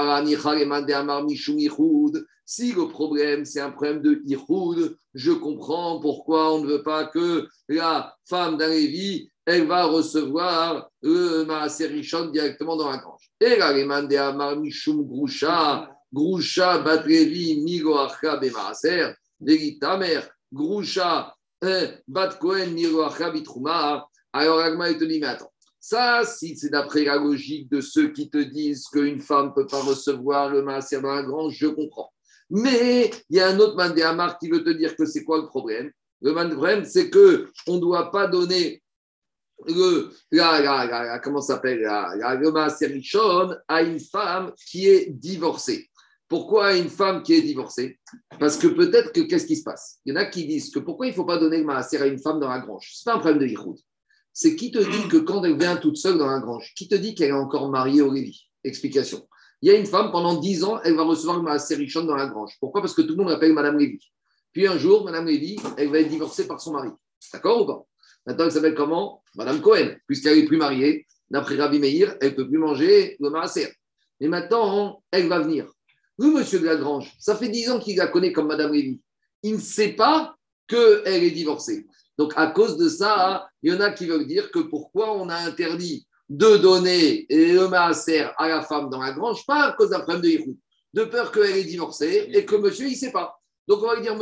Speaker 1: Si le problème, c'est un problème de yichud, je comprends pourquoi on ne veut pas que la femme d'un Lévi, elle va recevoir le Maaser Rishon directement dans la grange. Et la amar mishum grusha. Grusha bat Lévi migo acha bemaaser. Véritamer. Grusha bat Kohen. Alors, Agma, il te dit, mais attends. Ça, si c'est d'après la logique de ceux qui te disent qu'une femme ne peut pas recevoir le maaser grange, je comprends. Mais il y a un autre mandéamar qui veut te dire que c'est quoi le problème? Le problème, c'est que on ne doit pas donner le, la, la, la- comment s'appelle, le maaser à une femme qui est divorcée. Pourquoi une femme qui est divorcée? Parce que peut-être que qu'est-ce qui se passe? Il y en a qui disent que pourquoi il ne faut pas donner le maaser à une femme dans la grange? Ce n'est pas un problème de yichud c'est qui te dit que quand elle vient toute seule dans la grange, qui te dit qu'elle est encore mariée au Lévi? Explication. Il y a une femme, pendant 10 ans, elle va recevoir ma Richon dans la grange. Pourquoi? Parce que tout le monde l'appelle Madame Lévy. Puis un jour, Madame Lévy, elle va être divorcée par son mari. D'accord ou pas? Maintenant, elle s'appelle comment? Madame Cohen. Puisqu'elle n'est plus mariée, d'après Rabbi Meir, elle ne peut plus manger le maaser. Et maintenant, elle va venir. Le monsieur de la grange, ça fait 10 ans qu'il la connaît comme Madame Lévy. Il ne sait pas qu'elle est divorcée. Donc, à cause de ça, il y en a qui veulent dire que pourquoi on a interdit de donner le maaser à la femme dans la grange, pas à cause d'un problème de Yehud, de peur qu'elle est divorcée et que monsieur, il ne sait pas. Donc, on va lui dire,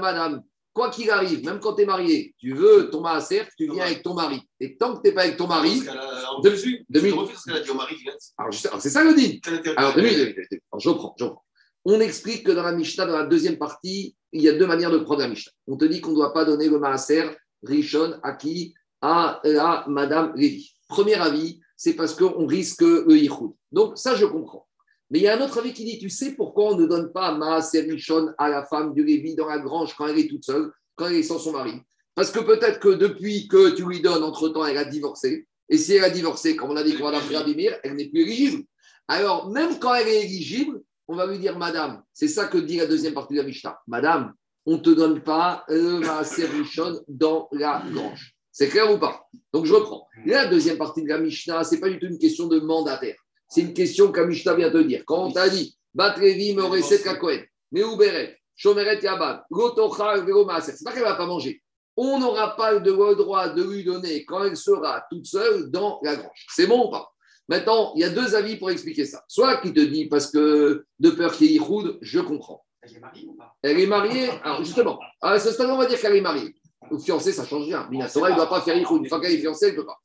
Speaker 1: madame, quoi qu'il arrive, même quand tu es marié, tu veux ton maaser, tu viens avec ton mari. Et tant que tu n'es pas avec ton mari,
Speaker 2: De
Speaker 1: Deux
Speaker 2: deux
Speaker 1: minutes.
Speaker 2: minutes. ce qu'elle a dit au mari.
Speaker 1: alors, c'est ça le dit. Alors, je reprends, je reprends. On explique que dans la Mishnah, dans la deuxième partie, il y a deux manières de prendre la Mishnah. On te dit qu'on ne doit pas donner le maaser Rishon à qui À la Madame Lévy. Premier avis, c'est parce qu'on risque le yichud. Donc, ça, je comprends. Mais il y a un autre avis qui dit Tu sais pourquoi on ne donne pas maaser Rishon à la femme du Lévi dans la grange quand elle est toute seule, quand elle est sans son mari? Parce que peut-être que depuis que tu lui donnes, entre-temps, elle a divorcé. Et si elle a divorcé, comme on a dit qu'on va l'appeler Abimir, elle n'est plus éligible. Alors, même quand elle est éligible, on va lui dire Madame, c'est ça que dit la deuxième partie de la Mishnah. Madame, on ne te donne pas le maaser Rishon dans la grange. C'est clair ou pas? Donc, je reprends. La deuxième partie de la Mishnah, ce n'est pas du tout une question de mandataire. C'est une question que la Mishnah vient te dire. Quand on t'a dit Bat Levi, Meoreset Kakohen, Meuberet, Shomeret Yaban, Gotocha, Vero Maaser, c'est pas qu'elle ne va pas manger. On n'aura pas le droit de lui donner quand elle sera toute seule dans la grange. C'est bon ou pas? Maintenant, il y a deux avis pour expliquer ça. Soit qui te dit parce que de peur qu'il y ait Yichoud, je comprends.
Speaker 3: Elle est mariée ou pas?
Speaker 1: Elle est mariée, alors justement, à ce stade, on va dire qu'elle est mariée. Ou fiancée, ça change rien. Mina Torah, il ne doit pas faire Yichoud. Une fois qu'elle est fiancée, elle ne peut pas.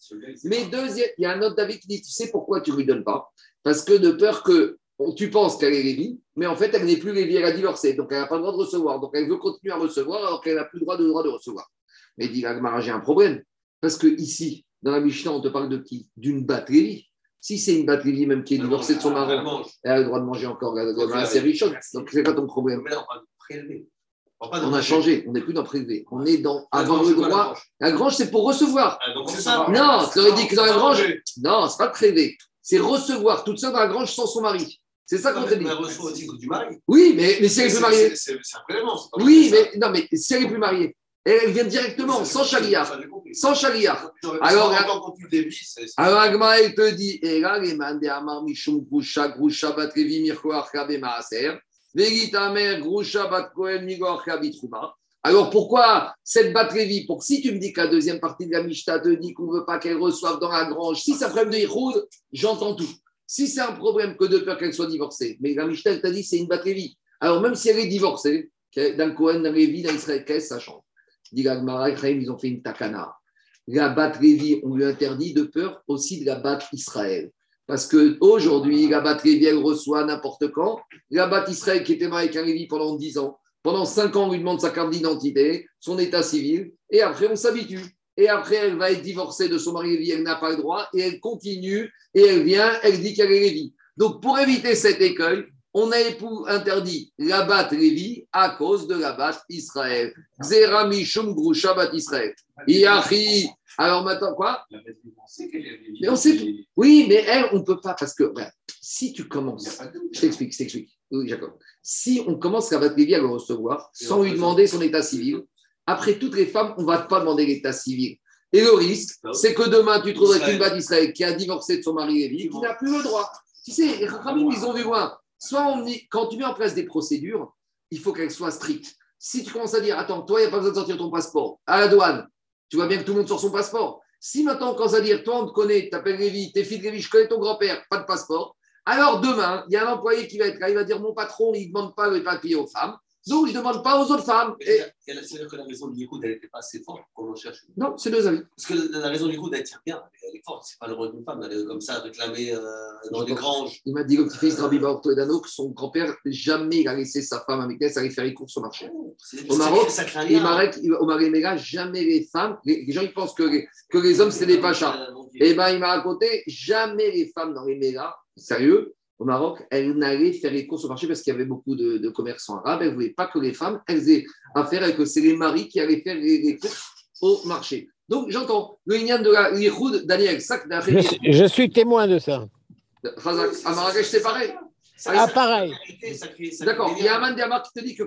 Speaker 1: Mais deuxième, il y a un autre David qui dit Tu sais pourquoi tu ne lui donnes pas? Parce que de peur que tu penses qu'elle est Lévi, mais en fait, elle n'est plus Lévi, elle a divorcé, donc elle n'a pas le droit de recevoir. Donc elle veut continuer à recevoir alors qu'elle n'a plus le droit de, droit de recevoir. Mais dit j'ai un problème. Parce que ici, dans la Mishnah, on te parle de qui? D'une bat Lévi. Si c'est une bat Lévi même qui est divorcée de son mari,
Speaker 2: Elle mange.
Speaker 1: elle a le droit de manger encore la, la série chaude. Donc c'est quoi ton problème
Speaker 2: on pas
Speaker 1: a changé, on n'est plus dans prélevé. On est dans avoir le droit. La grange, c'est pour recevoir.
Speaker 2: Ah.
Speaker 1: Non, tu aurais dit que dans la grange, non, c'est pas prélevé. C'est recevoir toute seule dans la grange sans son mari. C'est ça qu'on
Speaker 2: mais
Speaker 1: dit.
Speaker 2: Elle reçoit au titre du mari.
Speaker 1: Oui, mais, mais si elle est plus mariée.
Speaker 2: c'est- un prélèvement. c'est pas
Speaker 1: Oui, mais non, mais si elle est plus mariée, elle, vient directement, sans charia. Sans charia.
Speaker 2: Alors,
Speaker 1: Agma, elle te dit, et là, les mandés amar mishum grusha, grusha bat levi mirko arkabe maaser, vegita mer grusha bat kohen migo arkabi trouma. Alors, pourquoi cette bat levi? Pour si tu me dis que la deuxième partie de la Mishnah te dit qu'on ne veut pas qu'elle reçoive dans la grange, si c'est un problème de Yichud, j'entends tout. Si c'est un problème que de peur qu'elle soit divorcée, mais la Mishnah elle t'a dit c'est une bat levi. Alors, même si elle est divorcée, d'un Kohen, d'un Lévi, d'un Israël, ça change? Dit ils ont fait une takana la bat Lévi, on lui interdit de peur aussi de la bat Israël. Parce qu'aujourd'hui, la bat Lévi, elle reçoit n'importe quand. La bat Israël qui était mariée avec un Lévi pendant 10 ans, pendant 5 ans, on lui demande sa carte d'identité, son état civil, et après, on s'habitue. Et après, elle va être divorcée de son mari Lévi, elle n'a pas le droit, et elle continue, et elle vient, elle dit qu'elle est Lévi. Donc, pour éviter cet écueil, on a interdit la bat Lévi à cause de la bat Israël. Zera mishum grusha bat Israël. Iachi. Alors maintenant, quoi? Mais on sait
Speaker 5: Et-
Speaker 1: Oui, mais elle, on ne peut pas, parce que si tu commences, je t'explique, je t'explique. Oui, Jacob. Si on commence battre Lévi à le recevoir sans lui demander son état civil, après toutes les femmes, on ne va pas demander l'état civil. Et le risque, c'est que demain, tu trouverais
Speaker 2: Israël.
Speaker 1: une bat d'Israël qui a divorcé de son mari Lévi, qui n'a plus le droit. Tu sais, les Rachamim, ils ont vu loin. Soit on quand tu mets en place des procédures, il faut qu'elles soient strictes. Si tu commences à dire, attends, toi, il n'y a pas besoin de sortir ton passeport, à la douane, tu vois bien que tout le monde sort son passeport. Si maintenant commence à dire, toi, on te connaît, tu t'appelles Lévi, t'es fils de Lévi, je connais ton grand-père, pas de passeport, alors demain, il y a un employé qui va être là, il va dire, mon patron, il ne demande pas les papiers aux femmes, donc je ne demande pas aux autres femmes. Et-
Speaker 2: C'est-à-dire que la raison du Yéhoud, elle n'était pas assez forte qu'on en cherche.
Speaker 1: Non, c'est deux avis.
Speaker 2: Parce que la raison du Yéhoud, elle tient bien, elle est forte. C'est pas le rôle d'une femme d'aller comme ça réclamer euh, dans des granges.
Speaker 1: Il m'a dit, le petit-fils de Rabbi Toledano, que son grand-père, jamais il a laissé sa femme avec elle, ça allait faire les courses au marché. Au Maroc, Et. Marek, au Maréméga, jamais les femmes, les, les gens ils pensent que les, que les hommes c'est des pachas.
Speaker 2: Euh, Dieu.
Speaker 1: Et ben il m'a raconté, jamais les femmes dans les mégas, sérieux, au Maroc, elles n'allaient faire les courses au marché parce qu'il y avait beaucoup de, de commerçants arabes. Elles ne voulaient pas que les femmes, elles aient affaire avec que c'est les maris qui allaient faire les, les courses au marché. Donc j'entends le lignan de la l'Ihoud, Daniel, ça
Speaker 4: Je, suis- je suis témoin de ça.
Speaker 1: Razak, à Marrakech c'est pareil.
Speaker 2: Ça-
Speaker 4: Ah,
Speaker 2: ça-
Speaker 4: pareil.
Speaker 1: D'accord, il y a un Diamar qui te dit que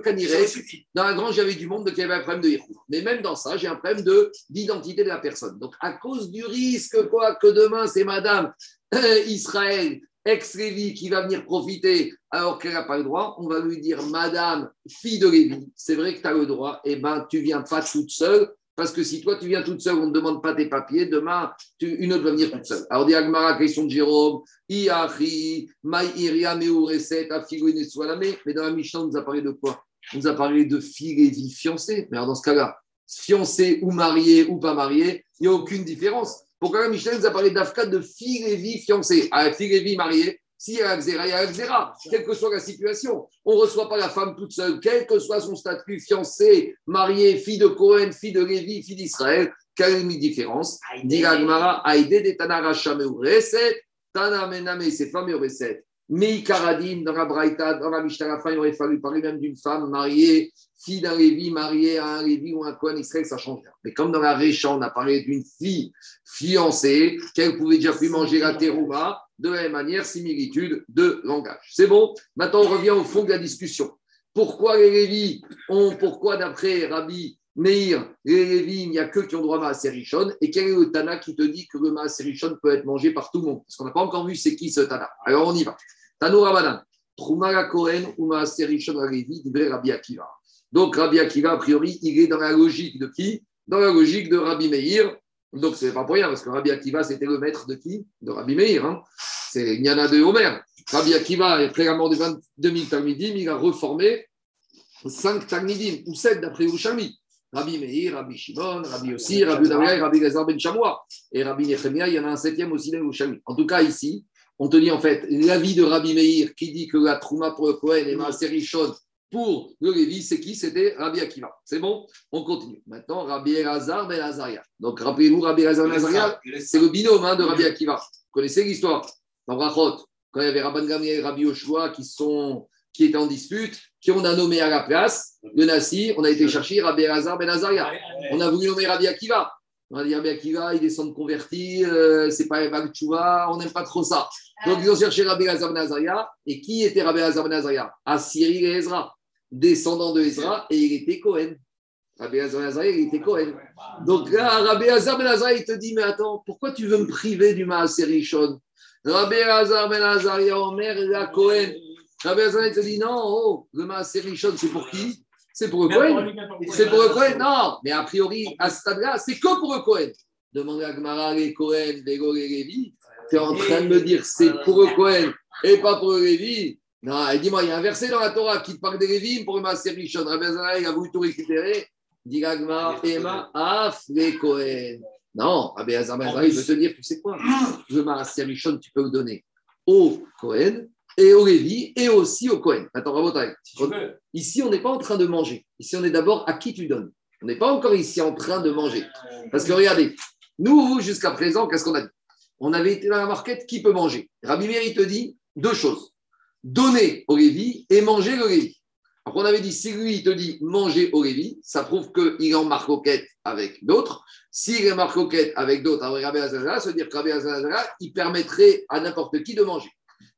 Speaker 2: suffit.
Speaker 1: dans la grange, j'avais du monde, donc il y avait un problème de Yichud. Mais même dans ça, j'ai un problème de- d'identité de, la personne. Donc, à cause du risque, quoi, que demain, c'est madame euh, Israël, ex-Lévi, qui va venir profiter alors qu'elle n'a pas le droit, on va lui dire, madame, fille de Lévi, c'est vrai que tu as le droit, et ben, tu viens pas toute seule. Parce que si toi, tu viens toute seule, on ne demande pas tes papiers, demain, tu- une autre va venir toute seule. Alors, dit Agmara, question de Jérôme, Iachi, Maï Iria, Meureset, Afigo, Inesualame. Mais dans la Mishnah, on nous a parlé de quoi? On nous a parlé de fille vie fiancée. Mais alors, dans ce cas-là, fiancée ou mariée ou pas mariée, il n'y a aucune différence. Pourquoi la Mishnah nous a parlé d'Afka de fille et vie fiancée. Ah, fille et vie mariée, si il y a Xéra, il y a Xéra, quelle que soit la situation. On ne reçoit pas la femme toute seule, quel que soit son statut, fiancée, mariée, fille de Cohen, fille de Lévi, fille d'Israël, quelle est la différence? Mais Karadin, dans la Braïta, dans la Mishnah, à la fin, il aurait fallu parler même d'une femme mariée, fille d'un Lévi, mariée à un Lévi ou un Cohen Israël, ça change rien. Mais comme dans la Récha, on a parlé d'une fille fiancée, qu'elle pouvait déjà plus manger la terouma, de la même manière, similitude de langage. C'est bon? Maintenant, on revient au fond de la discussion. Pourquoi les Lévis ont, pourquoi d'après Rabbi Meir, les Lévis, il n'y a que qui ont droit à Maaser Rishon Et quel est le Tana qui te dit que le Maaser Rishon peut être mangé par tout le monde? Parce qu'on n'a pas encore vu c'est qui ce Tana. Alors on y va. Tano Ramadan. Troumara Kohen ou Maaser Rishon à Lévi, Rabbi Akiva. Donc Rabbi Akiva, a priori, il est dans la logique de qui? Dans la logique de Rabbi Meir. Donc ce n'est pas pour rien, parce que Rabbi Akiva, c'était le maître de qui? De Rabbi Meir. Hein. C'est Nyana de Homer. Rabbi Akiva, après la mort des 22 000 Talmidim, il a reformé 5 Talmidim, ou 7 d'après Yerushalmi. Rabbi Meir, Rabbi Shimon, Rabbi Yossi, Rabbi Udavia et Rabbi Gazar Ben Chamois. Et Rabbi Nechemia, il y en a un septième aussi dans Yerushalmi. En tout cas, ici, On te dit en fait, l'avis de Rabbi Meir qui dit que la Trouma pour le Cohen et Maaser Rishon pour le Lévi, c'est qui? C'était Rabbi Akiva. C'est bon? On continue. Maintenant, Rabbi Elazar Ben Azaria. Donc, rappelez-vous, Rabbi Elazar Ben Azaria, c'est le binôme hein, de Rabbi Akiva. Vous connaissez l'histoire? Dans Brachot, quand il y avait Rabban Gamliel et Rabbi Oshua qui, sont, qui étaient en dispute, qui on a nommé à la place, le Nassi, on a été chercher Rabbi Elazar Ben Azaria. On a voulu nommer Rabbi Akiva. On a dit Rabbi Akiva, il descend de converti, euh, c'est pas Eva Tchouva, on n'aime pas trop ça. Donc ils ont cherché Rabbi Elazar Ben Azaria. Et qui était Rabbi Elazar Ben Azaria? Assiri et Ezra, descendant de Ezra, et il était Cohen. Rabbi Azaria, il était Cohen. Donc là, Rabbi Elazar Ben Azaria, il te dit, mais attends, pourquoi tu veux me priver du Maaser Rishon? Rabbi Elazar Ben Azaria, Omer, la Cohen. Rabbi Elazar, il te dit, non, oh, le Maaser Rishon, c'est pour qui? C'est pour le Cohen. C'est pour le Cohen Non, mais a priori, à ce stade-là, c'est que pour le Cohen. Demande à Gmara, les Cohen, les Lévi. Tu es en train de me dire c'est pour le Cohen et pas pour le Lévi. Non, et dis-moi, il y a un verset dans la Torah qui te parle des Lévi pour le Maaser Rishon. Rabbi il a voulu tout récupérer. Dit Gmara, Emma, Af, les Cohen. Non, Rabbi Ben Azaria, il veut te dire, tu sais quoi? Le Maaser Rishon, tu peux le donner au Cohen et au Lévi et aussi au Cohen. Attends, Rabotai. Ici, on n'est pas en train de manger. Ici, on est d'abord à qui tu donnes. On n'est pas encore ici en train de manger. Parce que regardez, nous, jusqu'à présent, qu'est-ce qu'on a dit? On avait été dans la marquette, qui peut manger? Rabbi Meir, il te dit deux choses. Donner au Lévi et manger le Lévi. Alors, on avait dit, si lui, il te dit manger au Lévi, ça prouve qu'il est en marcoquette avec d'autres. S'il est en marcoquette avec d'autres, avec Rabbi Azazara, veut dire que Rabbi Azazara, il permettrait à n'importe qui de manger.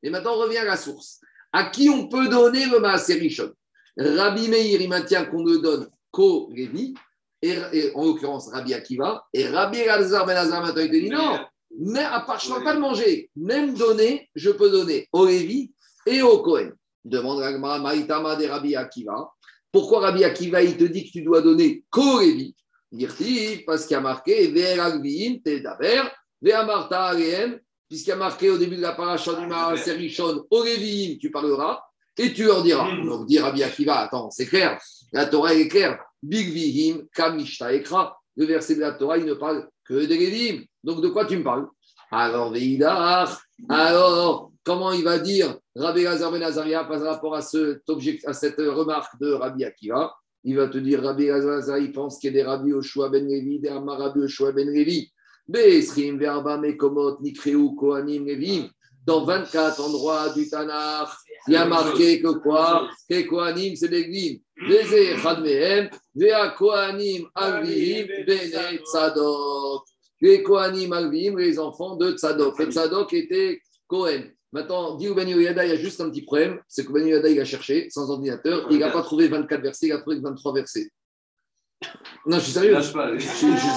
Speaker 1: Et maintenant, on revient à la source. À qui on peut donner le Maaser Rishon? Rabbi Meir, il maintient qu'on ne donne qu'au Lévi, et, en l'occurrence Rabbi Akiva, et Rabbi Elazar Ben Azar maintenant, il te dit non, mais à part, je ne peux pas le manger, même donner, je peux donner au Lévi et au Cohen. Demande Ragma, Maïtama de Rabbi Akiva. Pourquoi Rabbi Akiva, il te dit que tu dois donner Dire-t-il, parce qu'il y a marqué Ve'eragviim tedaber, ve'amarta aleem, puisqu'il y a marqué au début de la paracha du Maaser Rishon, au Léviim, tu parleras, et tu leur diras. Donc, dit Rabbi Akiva, attends, c'est clair, la Torah elle est claire. Big Vihim, Kamishta Ekra, le verset de la Torah, il ne parle que des Léviim. Donc, de quoi tu me parles? Alors, Veidar, alors, comment il va dire Rabbi Lazar Ben Azaria par rapport à, cette remarque de Rabbi Akiva Il va te dire Rabbi Lazar, il pense qu'il y a des Rabbi Oshua Ben Levi, des Amar Rabbi Oshua Ben Levi. Dans 24 endroits du Tanakh, il y a marqué que quoi? Que kohanim, c'est levim. Veze chadmehem, vea kohanim alvim, bene tzadok. Les kohanim alvim, les enfants de tzadok. Et tzadok était Kohen. Maintenant, dit Ben Yoyada, il y a juste un petit problème, c'est que Ben Yoyada, il a cherché sans ordinateur, il n'a pas trouvé 24 versets, il a trouvé 23 versets. Non, je suis sérieux.
Speaker 2: Lâche pas.
Speaker 1: Je suis, je suis-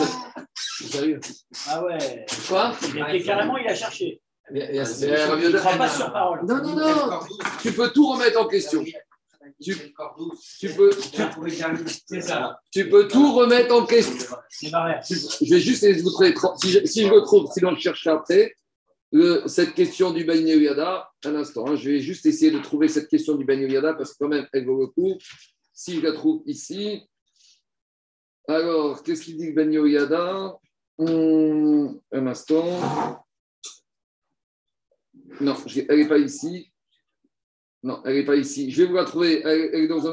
Speaker 1: je suis sérieux.
Speaker 3: Ah ouais.
Speaker 1: Quoi?
Speaker 3: Et carrément, il a cherché. Il
Speaker 1: mais-
Speaker 3: ne prend pas sur parole.
Speaker 1: Non, non, non. Tu peux tout remettre en question. Tu, tu peux, tu, peux tout remettre en question. Je vais juste essayer de vous trouver. Si je, si je le trouve, sinon je cherche après. Le- cette question du Yehoyada, un instant, hein, je vais juste essayer de trouver cette question du Yehoyada parce que quand même, elle vaut le coup. Si je la trouve ici. Alors, qu'est-ce qu'il dit le Ben Yehoyada Hum, Un instant. Non, elle n'est pas ici. Non, elle n'est pas ici. Je vais vous la trouver. Elle, est, dans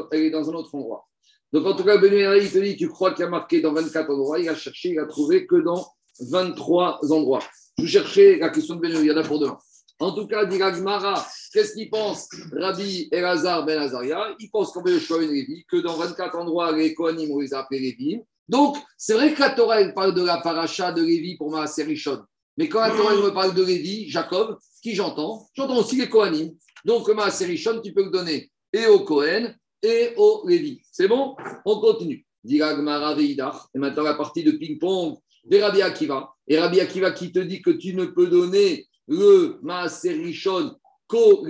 Speaker 1: un, autre endroit. Donc, en tout cas, Ben Yehoyada, il te dit tu crois qu'il a marqué dans 24 endroits. Il a cherché, il a trouvé que dans 23 endroits. Je cherchais la question de Ben Yehoyada pour demain. En tout cas, dit Gmara, qu'est-ce qu'il pense Rabbi Elazar Ben Azaria? Il pense qu'on veut une Lévi, que dans 24 endroits, les Kohanim, on les a appelés Lévi. Donc, c'est vrai que la Torah, elle parle de la paracha de Lévi pour Maaser Rishon. Mais quand la Torah me parle de Lévi, Jacob, qui j'entends? J'entends aussi les Kohanim. Donc, le Maaser Rishon, tu peux le donner et au Kohen et au Lévi. C'est bon? On continue. Dit Gmara. Et maintenant, la partie de ping-pong des Rabbi Akiva. Et Rabbi Akiva qui te dit que tu ne peux donner le Maaser Rishon qu'au.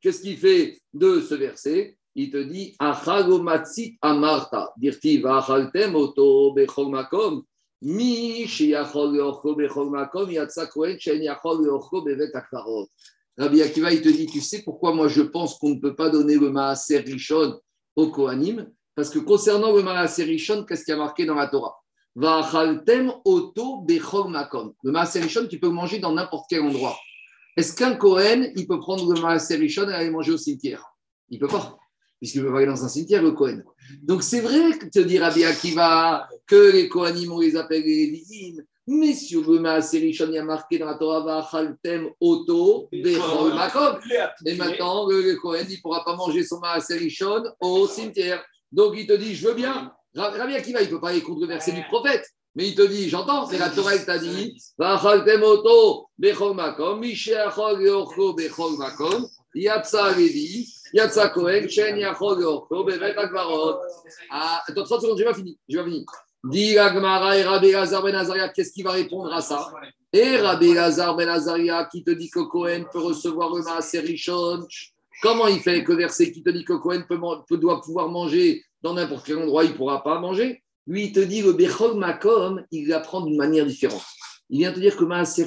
Speaker 1: Qu'est-ce qu'il fait de ce verset? Il te dit Achalomatsit amarta. Dirti vachaltem oto bechol makom. Mi sheyachol leorcho bechol makom yatsa kohen shen yachol leorcho bevet akvarot. Rabbi Akiva, il te dit Tu sais pourquoi moi je pense qu'on ne peut pas donner le Maaser Rishon au Kohanim? Parce que concernant le Maaser Rishon, qu'est-ce qu'il y a marqué dans la Torah? Oto. Le Maaser Rishon, tu peux le manger dans n'importe quel endroit. Est-ce qu'un Cohen, il peut prendre le Maaser Rishon et aller manger au cimetière? Il peut pas, puisqu'il peut pas aller dans un cimetière, le Cohen. Donc c'est vrai que te dire Rabbi Akiva que les Kohanim, on les appelle les Lévi'im, mais sur le Maaser Rishon, il y a marqué dans la Torah, Va'achaltem Oto, Bechol Makom. Et maintenant, le, Cohen, il ne pourra pas manger son Maaser Rishon au cimetière. Donc il te dit, je veux bien. Ra- Rabbi Akiva, il ne peut pas aller contre le verset du prophète. Mais il te dit, j'entends, c'est la Torah qui t'a dit, Yatsa Levi, Yatsa Cohen, Chen Yachol Yorko, Bevet. Ah, attends, 30 secondes, j'ai pas fini. J'ai pas fini. Dit Agmara et Rabbi Lazar Ben Azaria, qu'est-ce qui va répondre à ça? Et Rabbi Lazar Ben Azaria qui te dit que Cohen peut recevoir le Maaser Rishon. Comment il fait que le verset qui te dit que Cohen peut, peut- doit pouvoir manger dans n'importe quel endroit, il ne pourra pas manger Lui, il te dit le Bechol Makom, il l'apprend d'une manière différente. Il vient te dire que Maaser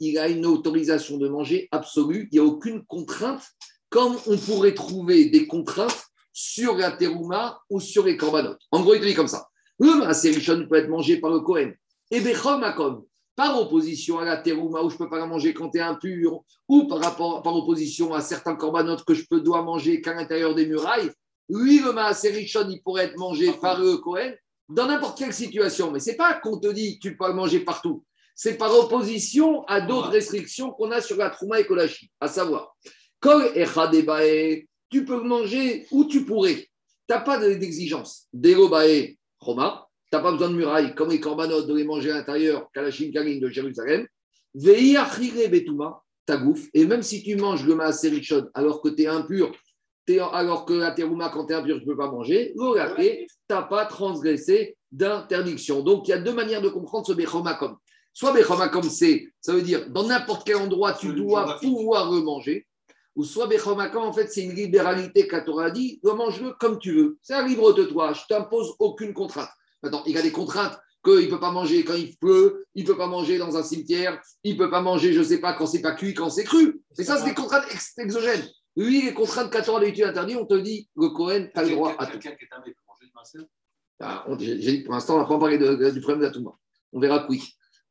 Speaker 1: il a une autorisation de manger absolue, il n'y a aucune contrainte, comme on pourrait trouver des contraintes sur la terouma ou sur les korbanot. En gros, il te dit comme ça. Le Maaser peut être mangé par le Cohen. Et Bechol Makom, par opposition à la terouma où je ne peux pas la manger quand tu es impur, ou par, opposition à certains korbanot que je peux, dois manger qu'à l'intérieur des murailles, lui, le Maaser Rishon, il pourrait être mangé par le Cohen dans n'importe quelle situation. Mais ce n'est pas qu'on te dit que tu peux le manger partout. C'est par opposition à d'autres restrictions qu'on a sur la trouma et kolachi. À savoir, Kol Echadebae, tu peux manger où tu pourrais. Tu n'as pas de- d'exigence. Degobae, Roma, tu n'as pas besoin de murailles comme les korbanot de les manger à l'intérieur, Kalachim Karim de Jérusalem. Vei Achire Betuma, ta gouffe. Et même si tu manges le Maaser Rishon alors que tu es impur, alors que la terouma, quand tu es impur, tu ne peux pas manger, tu n'as pas transgressé d'interdiction. Donc, il y a deux manières de comprendre ce Bechomakom. Soit Bechomakom, c'est, ça veut dire, dans n'importe quel endroit, tu dois pouvoir le manger. Ou soit Bechomakom, en fait, c'est une libéralité qu'a Torah dit, mange-le comme tu veux. C'est un libre de toi, je t'impose aucune contrainte. Maintenant, il y a des contraintes qu'il ne peut pas manger quand il pleut, il ne peut pas manger dans un cimetière, il ne peut pas manger, je ne sais pas, quand c'est pas cuit, quand c'est cru. Et ça, c'est des contraintes ex- exogènes. Lui, les contraintes qu'à Torah d'habitude interdit, on te dit, le Cohen, tu as le droit à tout.
Speaker 2: Est
Speaker 1: Ah, J'ai dit pour l'instant, on n'a pas parlé de- de- du problème de la Touma. On verra que oui.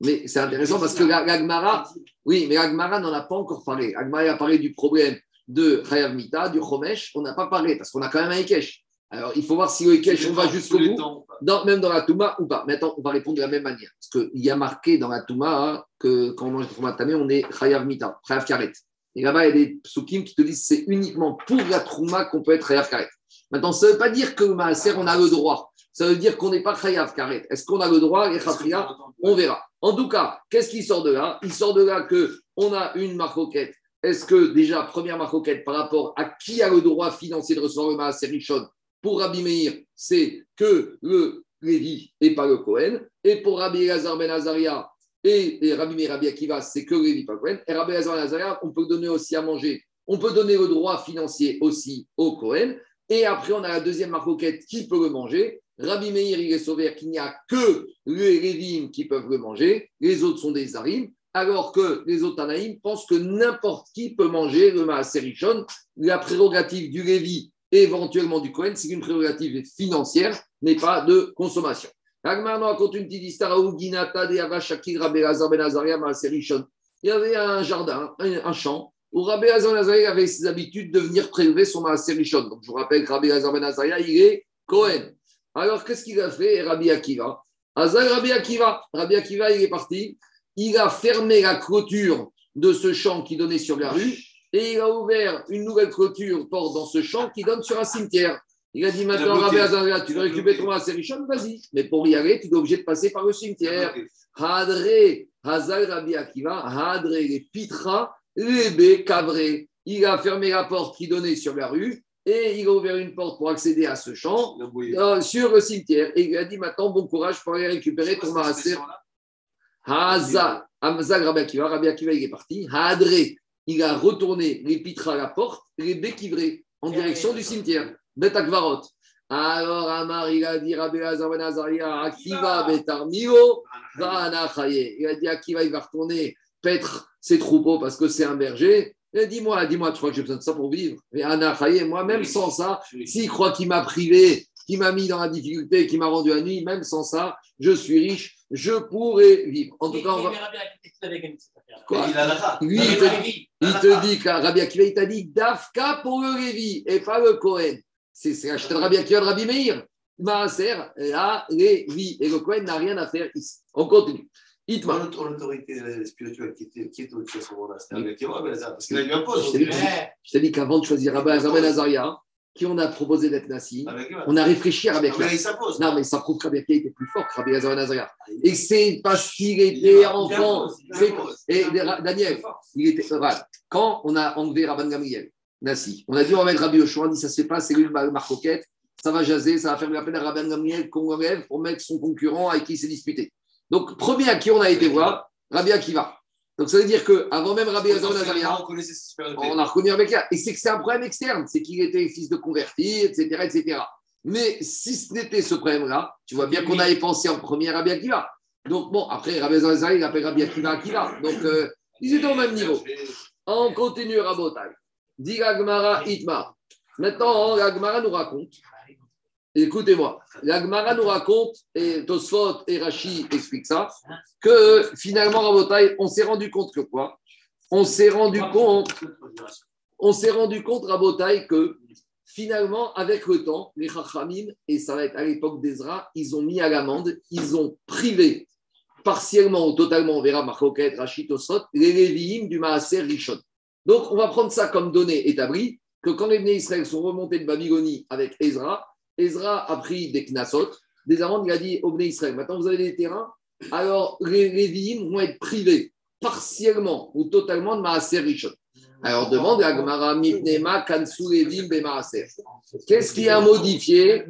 Speaker 1: Mais c'est intéressant parce que la- l'Agmara, oui, mais l'Agmara n'en a pas encore parlé. L'Agmara a parlé du problème de Chayav Mita, du Chomesh. On n'a pas parlé parce qu'on a quand même un Ekech. Alors, il faut voir si le Ekech, on va jusqu'au bout,
Speaker 2: temps
Speaker 1: dans- même dans la Touma ou pas. Maintenant, on va répondre de la même manière. Parce qu'il y a marqué dans la Touma hein, que quand on mange le Trouma Tamé, on est Chayav Mita, Chayav Karet. Et là-bas, il y a des psukim qui te disent que c'est uniquement pour la Trouma qu'on peut être Chayav Karet. Maintenant, ça ne veut pas dire que Maaser, on a le droit. Ça veut dire qu'on n'est pas Chayav Karet. Est-ce qu'on a le droit, Chafria On verra. En tout cas, qu'est-ce qui sort de là? Il sort de là qu'on a une marcoquette. Est-ce que déjà, première marcoquette par rapport à qui a le droit financier de recevoir le Maaser Rishon Pour Rabbi Meir, c'est que le Lévi et pas le Cohen. Et pour Rabbi Lazar Ben Azaria et, Rabbi Meir Akiva, c'est que Lévi, pas Cohen. Et Rabbi Lazar Ben Azaria, on peut donner aussi à manger. On peut donner le droit financier aussi au Cohen. Et après, on a la deuxième marcoquette qui peut le manger. Rabbi Meir, il est sauvé qu'il n'y a que les Lévim qui peuvent le manger, les autres sont des Harim, alors que les autres Tanaïm pensent que n'importe qui peut manger le Maaser Rishon. La prérogative du Lévi et éventuellement du Cohen, c'est une prérogative financière, mais pas de consommation. Agmar nous raconte une petite histoire où Ginata de Ben. Il y avait un jardin, un, champ, où Rabbi Lazar Ben Azaria avait ses habitudes de venir prélever son Maaser Rishon. Donc je vous rappelle que Rabbi Lazar Ben Azaria, il est Cohen. Alors, qu'est-ce qu'il a fait, Rabbi Akiva? Azal Rabbi Akiva. Rabbi Akiva, il est parti. Il a fermé la clôture de ce champ qui donnait sur la rue et il a ouvert une nouvelle clôture dans ce champ qui donne sur un cimetière. Il a dit maintenant. Rabbi Azaria, tu veux récupérer ton. Maaser Vas-y. Mais pour y aller, tu es obligé de passer par le cimetière. Hadre, Hazal Rabbi Akiva, Hadre, les Pitra, les Bé, Cavré. Il a fermé la porte qui donnait sur la rue et il a ouvert une porte pour accéder à ce champ euh, sur le cimetière. Et il a dit maintenant, bon courage pour aller récupérer ton maaser. Haza, Hamza Rabbi Akiva, Rabbi Akiva, il est parti. Hadre, il a retourné les pitres à la porte, les béquivrés en direction du cimetière. Alors Amar, il a dit Rabbi Ben Azaria, Akiva Betar Mio, va Anachaye. Il a dit Akiva, il va retourner paître ses troupeaux parce que c'est un berger? Dis-moi, dis-moi, tu crois que j'ai besoin de ça pour vivre? Et Anachaye, moi, même sans ça, s'il croit qu'il m'a privé, qu'il m'a mis dans la difficulté, qu'il m'a rendu la nuit, même sans ça, je suis riche, je pourrais vivre. En tout cas, on va. Quoi
Speaker 2: Il
Speaker 1: Lui, te, il te dit Rabbi Akiva, il t'a dit Dafka pour le Lévi et pas le Cohen. C'est de Rabbi Akiva de Rabbi Meir. Maaser, la Lévi. Et le Cohen n'a rien à faire ici. On continue. Itma.
Speaker 2: L'autorité spirituelle qui était, qui était au-dessus à ce moment-là, c'était est parce qu'il a eu un poste.
Speaker 1: Je t'ai dit, qu'avant de choisir Rabbi Azar Ben Azaria, qui on a proposé d'être Nassi,
Speaker 2: Avec eux.
Speaker 1: on a réfléchi à Rabbi
Speaker 2: Ah,
Speaker 1: Akiva. Non, mais ça prouve que Rabbi Akiva était plus fort que Rabbi Azar Ben Azaria. Et c'est parce qu'il était enfant. Et Daniel, il était voilà. Quand on a enlevé Rabban Gamriel, On a dit on va mettre Rabbi Yoshua, on a dit ça se fait pas, c'est lui le marcoquette, ça va jaser, ça va faire la peine à Rabban Gamriel qu'on enlève pour mettre son concurrent avec qui il s'est disputé. Donc, premier à qui on a été voir, Rabbi Akiva. Donc, ça veut dire qu'avant même Rabbi Azar Ben Azaria,
Speaker 2: On
Speaker 1: a reconnu avec là. Et c'est que c'est un problème externe, c'est qu'il était fils de converti, etc., etc. Mais si ce n'était ce problème-là, tu vois bien qu'on avait pensé en premier à Rabbi Akiva. Donc bon, après, Rabbi Zazari, il appelle Rabbi Akiva Akiva. Donc, euh, ils étaient au même niveau. On continue, Rabotai. Dit la Gemara Itma. Maintenant, la Gemara nous raconte, écoutez-moi, la Gemara nous raconte, et Tosfot et Rashi expliquent ça, que finalement, Rabotai, on s'est rendu compte que quoi? On s'est rendu compte on s'est rendu compte, Rabotai, que finalement, avec le temps, les Chachamim, et ça va être à l'époque d'Ezra, ils ont mis à l'amende, ils ont privé partiellement ou totalement, on verra Marcoquet, Rachid Osot, les Lévi'im du Maaser Rishon. Donc, on va prendre ça comme donnée établie, que quand les Bnei Israël sont remontés de Babylonie avec Ezra, Ezra a pris des Knassot, des amendes, il a dit aux Bnei Israël, maintenant vous avez des terrains, alors les Lévi'im vont être privés partiellement ou totalement de Maaser Rishon. Alors demande à Gmara Mipnema Kansu Levim Bemaaser. Qu'est-ce qui a modifié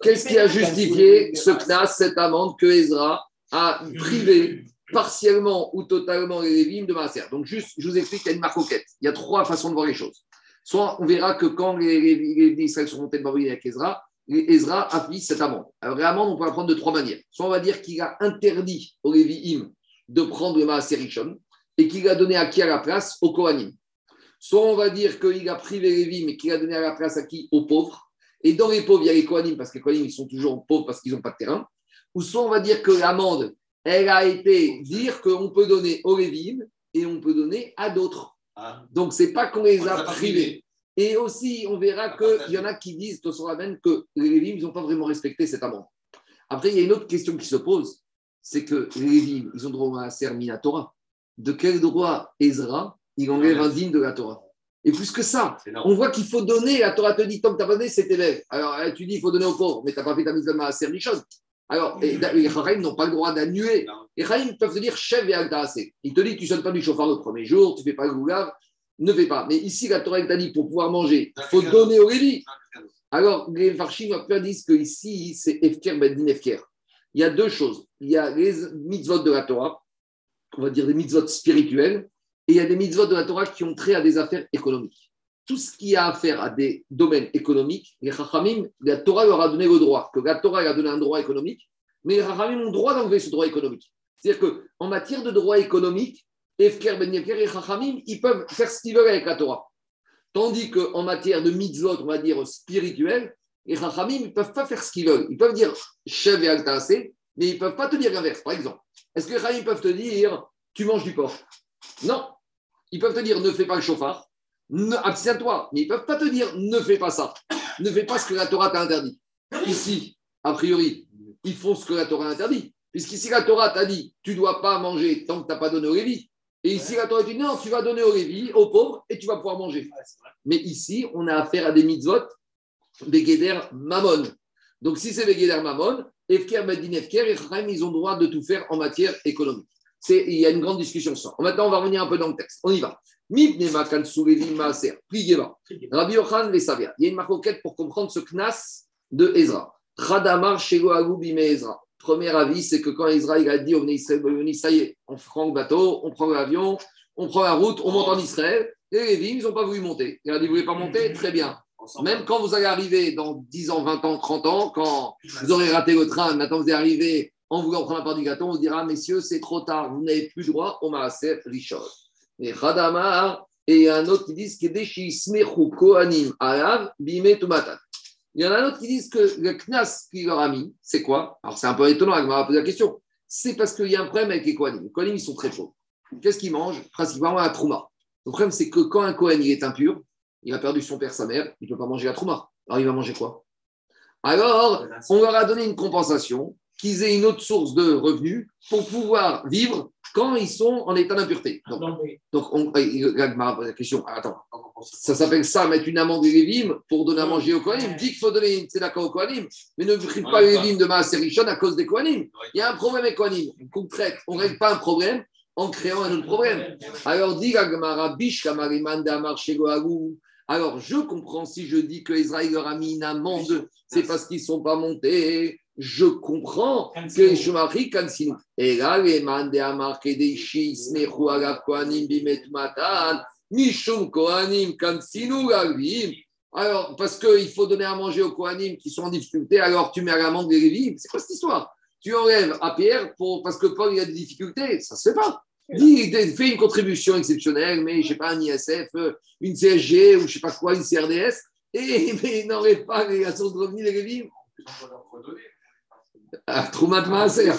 Speaker 1: Qu'est-ce qui a justifié ce knas, cette amende que Ezra a privé partiellement ou totalement les Lévim de Maaser Donc juste, je vous explique, il y a une marcoquette. Il y a trois façons de voir les choses. Soit on verra que quand les, les, les Israël sont montés de avec Ezra, Ezra a pris cette amende. Alors l'amende, on peut la prendre de trois manières. Soit on va dire qu'il a interdit aux Lévi'im de prendre le Maaser Rishon et qu'il a donné à qui à la place? Au Kohanim. Soit on va dire qu'il a privé les Lévi, mais qu'il a donné à la place à qui? Aux pauvres. Et dans les pauvres, il y a les Kohanim, parce que les Kohanim, ils sont toujours pauvres parce qu'ils n'ont pas de terrain. Ou soit on va dire que l'amende, elle a été dire qu'on peut donner aux Lévim et on peut donner à d'autres.
Speaker 2: Ah.
Speaker 1: Donc, c'est pas qu'on les
Speaker 2: On
Speaker 1: a privés. Et aussi, on verra qu'il y en a qui disent, Tosson ramène, que les Lévim, ils n'ont pas vraiment respecté cette amende. Après, il y a une autre question qui se pose, c'est que les Lévim, ils ont droit à Sermina Torah. De quel droit Ezra, il enlève un digne de la Torah? Et plus que ça, on voit qu'il faut donner, la Torah te dit, tant que tu n'as pas donné, c'est élève. Alors, tu dis, il faut donner aux pauvres, mais tu n'as pas fait ta mise à servir chose. Alors, les Chaim n'ont pas le droit d'annuler. Les Chaim peuvent te dire, chef et Altaasé. Il te dit, tu ne sonnes pas du chauffard le premier jour, tu ne fais pas le goulav, ne fais pas. Mais ici, la Torah t'a dit, pour pouvoir manger, il faut donner aux Lévi. Alors, les Farshim disent que ici, c'est Efker Ben Din Efker. Il y a deux choses. Il y a les mitzvot de la Torah, on va dire des mitzvot spirituels, et il y a des mitzvot de la Torah qui ont trait à des affaires économiques. Tout ce qui a affaire à des domaines économiques, les Chachamim, la Torah leur a donné le droit, que la Torah elle a donné un droit économique, mais les Chachamim ont le droit d'enlever ce droit économique. C'est-à-dire qu'en matière de droit économique, Efker Ben Efker et Chachamim, ils peuvent faire ce qu'ils veulent avec la Torah. Tandis qu'en matière de mitzvot, on va dire spirituel, les Chachamim ne peuvent pas faire ce qu'ils veulent. Ils peuvent dire Chev et Altaasé, mais ils ne peuvent pas te dire l'inverse. Par exemple, est-ce que les Chachamim peuvent te dire tu manges du porc? Non. Ils peuvent te dire ne fais pas le chauffard, abstiens-toi, mais ils ne peuvent pas te dire ne fais pas ça, ne fais pas ce que la Torah t'a interdit. Ici, a priori, ils font ce que la Torah interdit. Puisqu'ici, la Torah t'a dit tu ne dois pas manger tant que tu n'as pas donné au Lévi. Et ici, la Torah dit non, tu vas donner au Lévi, aux pauvres, et tu vas pouvoir manger. Mais ici, on a affaire à des mitzvot, Begeder Mammon. Donc, si c'est Begeder Mammon, Efker Bedin Efker, et Chaim, ils ont le droit de tout faire en matière économique. Il y a une grande discussion sur ça. Maintenant, on va revenir un peu dans le texte. On y va. Rabbi Yochan les Savia. Il y a une marcoquette pour comprendre ce knas de Ezra. Chadamar Shego Agou Bime Ezra. Premier avis, c'est que quand Ezra il a dit au Israël, ça y est, on prend le bateau, on prend l'avion, on prend la route, on monte en Israël. Les Lévim, ils n'ont pas voulu monter. Il a dit, vous ne voulez pas monter? Très bien. Même quand vous allez arriver dans 10 ans, 20 ans, 30 ans, quand vous aurez raté le train, maintenant vous allez arriver en voulant prendre la part du gâteau, on vous dira, messieurs, c'est trop tard, vous n'avez plus droit au Maaser Rishon. Et Khadamar, et il y a un autre qui dit. Il y en a un autre qui disent que le Knas qu'il leur a mis, c'est quoi? Alors c'est un peu étonnant, elle m'a posé la question. C'est parce qu'il y a un problème avec les Kohanim. Les Kohanim, ils sont très pauvres. qu'est-ce qu'il mange Principalement la trouma. Le problème, c'est que quand un Cohen il est impur, il a perdu son père, sa mère, il ne peut pas manger la trouma. Alors il va manger quoi? Alors, on leur a donné une compensation, qu'ils aient une autre source de revenus pour pouvoir vivre quand ils sont en état d'impureté. Donc, donc on, la question, attends, ça s'appelle ça, mettre une amende des Lévim pour donner à manger aux Kohanim. Dit qu'il faut donner une tzedaka aux Kohanim, mais ne prive pas les Lévim de Maaserichon à cause des Kohanim. Il y a un problème avec Kohanim. On traite, on ne règle pas un problème en créant un autre problème. Alors, dit Gagmara, Bish, Kamariman, Damar, Shegoagou. Alors, je comprends si je dis que Israël leur a mis une amende, c'est parce qu'ils ne sont pas montés. Je comprends que les Shumari Kansin. Et là, les mandés à marquer des Kohanim, Bimet, Matan, Mishum, Kohanim, Kansinu, Gavim. Alors, parce qu'il faut donner à manger aux Kohanim qui sont en difficulté, alors tu mets à l'amende des Lévim. C'est quoi cette histoire Tu enlèves à Pierre pour, parce que Paul il a des difficultés. Ça ne se fait pas. Dis, fais une contribution exceptionnelle, mais je ne sais pas, un ISF, une CSG ou je ne sais pas quoi, une CRDS, et mais n'enlève pas les source de revenus des Lévim. Ah, Troumat Maaser.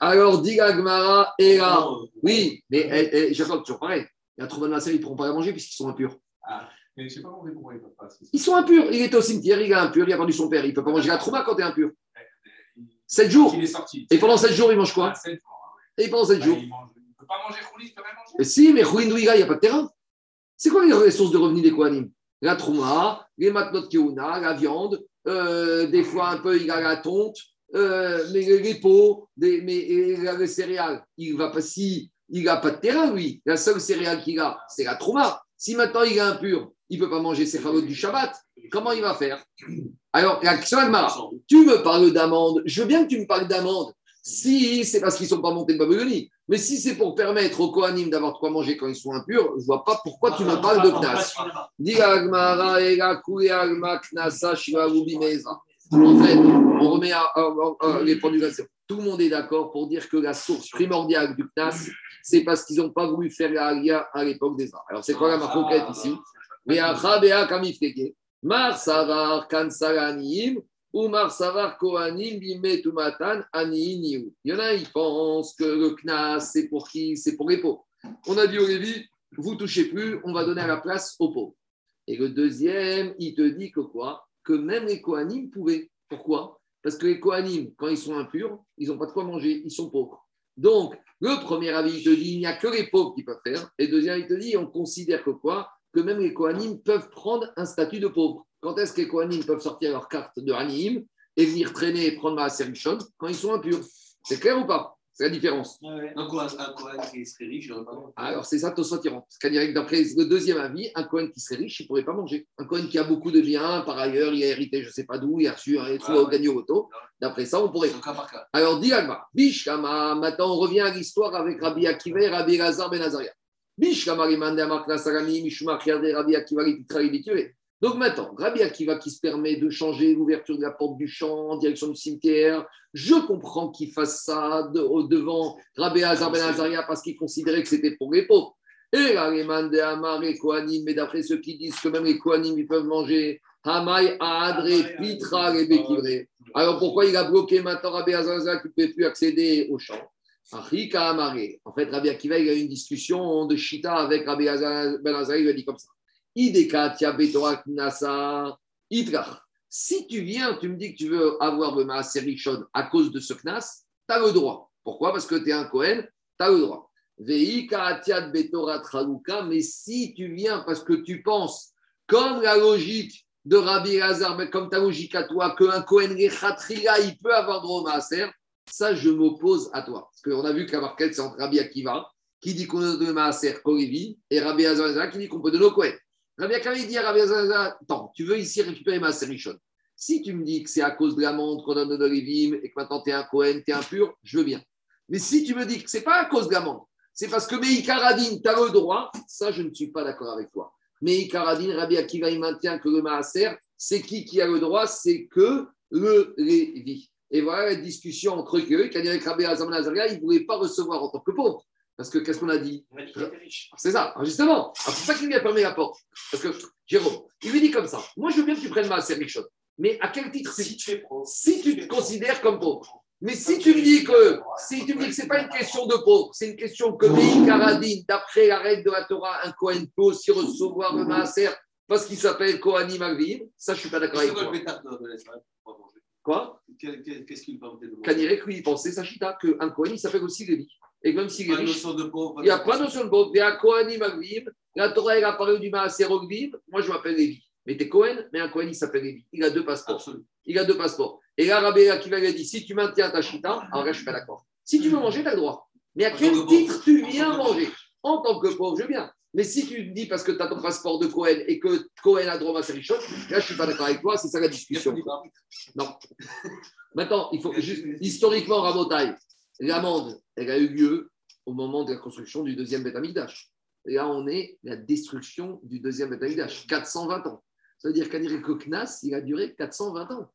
Speaker 1: Alors, dit Gmara, et là, oui, mais eh, eh, Jacob, toujours pareil. La Troumat Maaser, ils ne pourront pas la manger puisqu'ils sont impurs.
Speaker 5: Ah, mais je ne sais pas pourquoi ils peuvent pas.
Speaker 1: Ils sont impurs. Il est au cimetière, il est impur, il a perdu son père. Il ne peut pas manger la Trouma quand tu es impur. 7 jours.
Speaker 5: Il est sorti.
Speaker 1: Et pendant 7 jours, il mange quoi
Speaker 5: Ah, sept jours,
Speaker 1: Et pendant 7
Speaker 5: ouais.
Speaker 1: jours
Speaker 5: Bah, il ne peut pas manger Khouli, il ne peut rien manger.
Speaker 1: Mais Si, mais Douiga, il n'y a pas de terrain. C'est quoi les sources de revenus des Kohanim? La Trouma, les matnot Keuna, la viande, euh, des fois un peu il a la tonte, euh, mais les, pots, des, mais et les céréales. Il va pas si il n'a pas de terrain, lui. La seule céréale qu'il a, c'est la Trouma. Si maintenant il est impur, il ne peut pas manger ses chalotes du Shabbat, comment il va faire? Alors, la question est tu me parles d'amende, je veux bien que tu me parles d'amende. Si c'est parce qu'ils ne sont pas montés de Babylonie, mais si c'est pour permettre aux Kohanim d'avoir de quoi manger quand ils sont impurs, je ne vois pas pourquoi tu me parles de Knas. En fait, on remet à, à- à- à les productions. Tout le monde est d'accord pour dire que la source primordiale du Knas, c'est parce qu'ils n'ont pas voulu faire la Alia à l'époque des arts. Alors, c'est quoi la marquette ici? Mais Achabea, Kamifkeke, Mar Savar, Kansalanim, ou Mar Savar, Kohanim, Bimetumatan. Il y en a, ils pensent que le Knas, c'est pour qui? C'est pour les pauvres. On a dit au Lévi, vous touchez plus, on va donner à la place aux pauvres. Et le deuxième, il te dit que quoi? Que même les Kohanim pouvaient. Pourquoi? Parce que les Kohanim, quand ils sont impurs, ils n'ont pas de quoi manger, ils sont pauvres. Donc, le premier avis, il te dit, il n'y a que les pauvres qui peuvent faire. Et le deuxième, il te dit, on considère que quoi? Que même les Kohanim peuvent prendre un statut de pauvre. Quand est-ce que les Kohanim peuvent sortir leur carte de Hanim et venir traîner et prendre ma Serichon Quand ils sont impurs. C'est clair ou pas? C'est la différence.
Speaker 2: Un Kohen qui serait riche, il n'aurait pas mangé.
Speaker 1: Alors, c'est ça, Tosot Iran. C'est-à-dire que d'après le deuxième avis, un Cohen qui serait riche, il ne pourrait pas manger. Un Cohen qui a beaucoup de biens, par ailleurs, il a hérité je ne sais pas d'où, il a reçu un
Speaker 2: Ah
Speaker 1: au
Speaker 2: ouais.
Speaker 1: gagné au loto. D'après ça, on pourrait.
Speaker 2: Cas par cas.
Speaker 1: Alors, dit Alma, Bishkama, maintenant on revient à l'histoire avec Rabbi Akiva et Rabbi Lazar Ben Azaria. Bishkama, Rimande, Amakna, Sarami, Mishuma, Khiade, Rabbi Akiva, Libitué. Donc maintenant, Rabbi Akiva qui se permet de changer l'ouverture de la porte du champ en direction du cimetière, je comprends qu'il fasse ça de- au devant Rabbi Hazar Ben Azaria parce qu'il considérait que c'était pour les pauvres. Et là, les mandés Amar et Kohanim, mais d'après ceux qui disent que même les Kohanim, ils peuvent manger Hamay, Adre, Pitra, Bekivre. Alors pourquoi il a bloqué maintenant Rabbi Azaria qui ne pouvait plus accéder au champ? En fait, Rabbi Akiva, il a eu une discussion de Shita avec Rabbi Ben Azaria, il lui a dit comme ça. Si tu viens, tu me dis que tu veux avoir le Maaser Rishon à cause de ce Knas, tu as le droit. Pourquoi? Parce que tu es un Kohen, tu as le droit. Mais si tu viens parce que tu penses, comme la logique de Rabbi Hazar, mais comme ta logique à toi, qu'un Kohen il peut avoir droit au Maaser, ça, je m'oppose à toi. Parce qu'on a vu que la marquette, c'est entre Rabbi Akiva, qui dit qu'on donne le Maaser Korevi, et Rabbi Hazar qui dit qu'on peut donner au Kohen. Rabbi il dit à Rabbi Hazar, attends, tu veux ici récupérer Maaser Rishon. Si tu me dis que c'est à cause de la montre qu'on donne de Lévim et que maintenant tu es un Kohen, tu es impur, je veux bien. Mais si tu me dis que ce n'est pas à cause de la montre, c'est parce que Meikaradin, tu as le droit, ça, je ne suis pas d'accord avec toi. Meikaradin, Rabbi Akiva, il maintient que le Maaser, c'est qui qui a le droit C'est que le Lévi. Et voilà la discussion entre eux, avec Rabbi Azam Nazaria, il ne voulait pas recevoir en tant que pauvre. Parce que qu'est-ce qu'on a dit
Speaker 3: On a dit qu'il était riche.
Speaker 1: c'est ça, Alors, justement. Alors, C'est ça qui lui a permis la porte. Parce que, Jérôme, il lui dit comme ça Moi, je veux bien que tu prennes ma Richon. Mais à quel titre
Speaker 3: Si tu es pro.
Speaker 1: Si tu te considères comme pauvre. Mais si tu me dis que si tu me dis que c'est pas une question de pauvre, c'est une question que Meï Karadin, d'après la règle de la Torah, un Kohen peut aussi recevoir le Maaser parce qu'il s'appelle Kohanim Agvim, ça je suis pas d'accord avec toi.
Speaker 2: manger
Speaker 1: Quoi?
Speaker 2: Qu'est-ce qu'il permettait de
Speaker 1: Kanirek, lui, il pensait, Sachita, qu'un Kohen, il s'appelle aussi Lévi. Et même s'il est riche, il n'y a pas de notion de pauvre. Il y a Kohanim Agvim, la Torah, elle a parlé du Maaser moi je m'appelle Lévi. Mais t'es Kohen, mais un Kohen, il s'appelle Lévi. Il a deux passeports.
Speaker 2: Absolument.
Speaker 1: il a deux passeports. Et là, Rabbi Akiva lui a dit si tu maintiens ta chita, alors là, je suis pas d'accord. Si tu veux manger, tu as le droit. Mais à quel titre tu
Speaker 2: En
Speaker 1: viens manger? En tant que pauvre, je viens. Mais si tu dis parce que tu as ton passeport de Cohen et que Cohen a droit à ses richesses, là, je suis pas d'accord avec toi, c'est ça la discussion. Non. Maintenant, il faut juste, historiquement, Rabotai, l'amende, elle a eu lieu au moment de la construction du deuxième Beth Amikdash. Et là, on est la destruction du deuxième Beth Amikdash, 420 ans. Ça veut dire Koknas, il a duré 420 ans.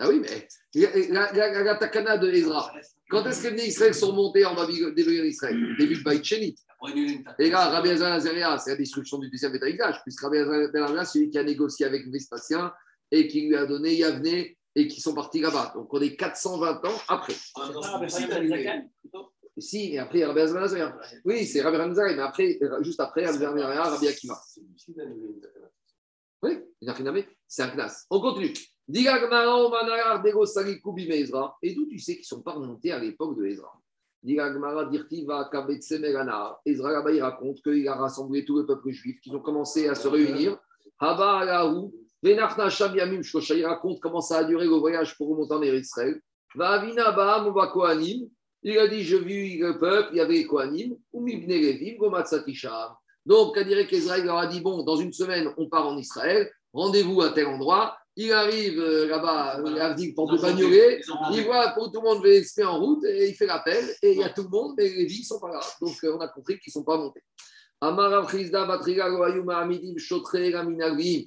Speaker 1: Ah oui, mais la, la- la- la takana de Ezra, quand est-ce que les Israël sont montés en Babylone d'Israël Début de Baït Sheni.
Speaker 2: Après, il y a eu une
Speaker 1: Et là, Rabbi Hazan Azaria, c'est la destruction du deuxième Bétaïdage, puisque Rabbi Hazan Azaria, celui qui a négocié avec Vespasien et qui lui a donné Yavne et qui sont partis là-bas. Donc on est 420 ans après.
Speaker 3: Ah. Zakan.
Speaker 1: Si, et après Rabbi Hazan Azaria. Oui, c'est Rabbi Hazan Azaria, mais après, juste après, Rabbi Hazan Azaria, Rabbi
Speaker 2: zakana.
Speaker 1: Oui, il n'a rien à mettre. C'est un classe. On continue. Et d'où tu sais qu'ils ne sont pas remontés à l'époque de Ezra? Diga Gmara, Dirtiva, Kabetse, Megana. Ezra, là-bas, il raconte qu'il a rassemblé tout le peuple juif, qu'ils ont commencé à se réunir. Il raconte comment ça a duré le voyage pour remonter en Israël. Baam, Kohanim. Il a dit Je vis le peuple, il y avait les Kohanim, ou Mibne Levim, Gomatsatisham. Donc, à dire qu'Israël leur a dit Bon, dans une semaine, on part en Israël, rendez-vous à tel endroit. Il arrive euh, là-bas, Avdik, porte de Bagnolet. Il voit pour tout le monde VSP en route et il fait l'appel et il y a tout le monde, mais les vies ne sont pas là. Donc, euh, on a compris qu'ils ne sont pas montés. Amar Chizda Batriga Goayum Amidim Shotre Gaminagvim,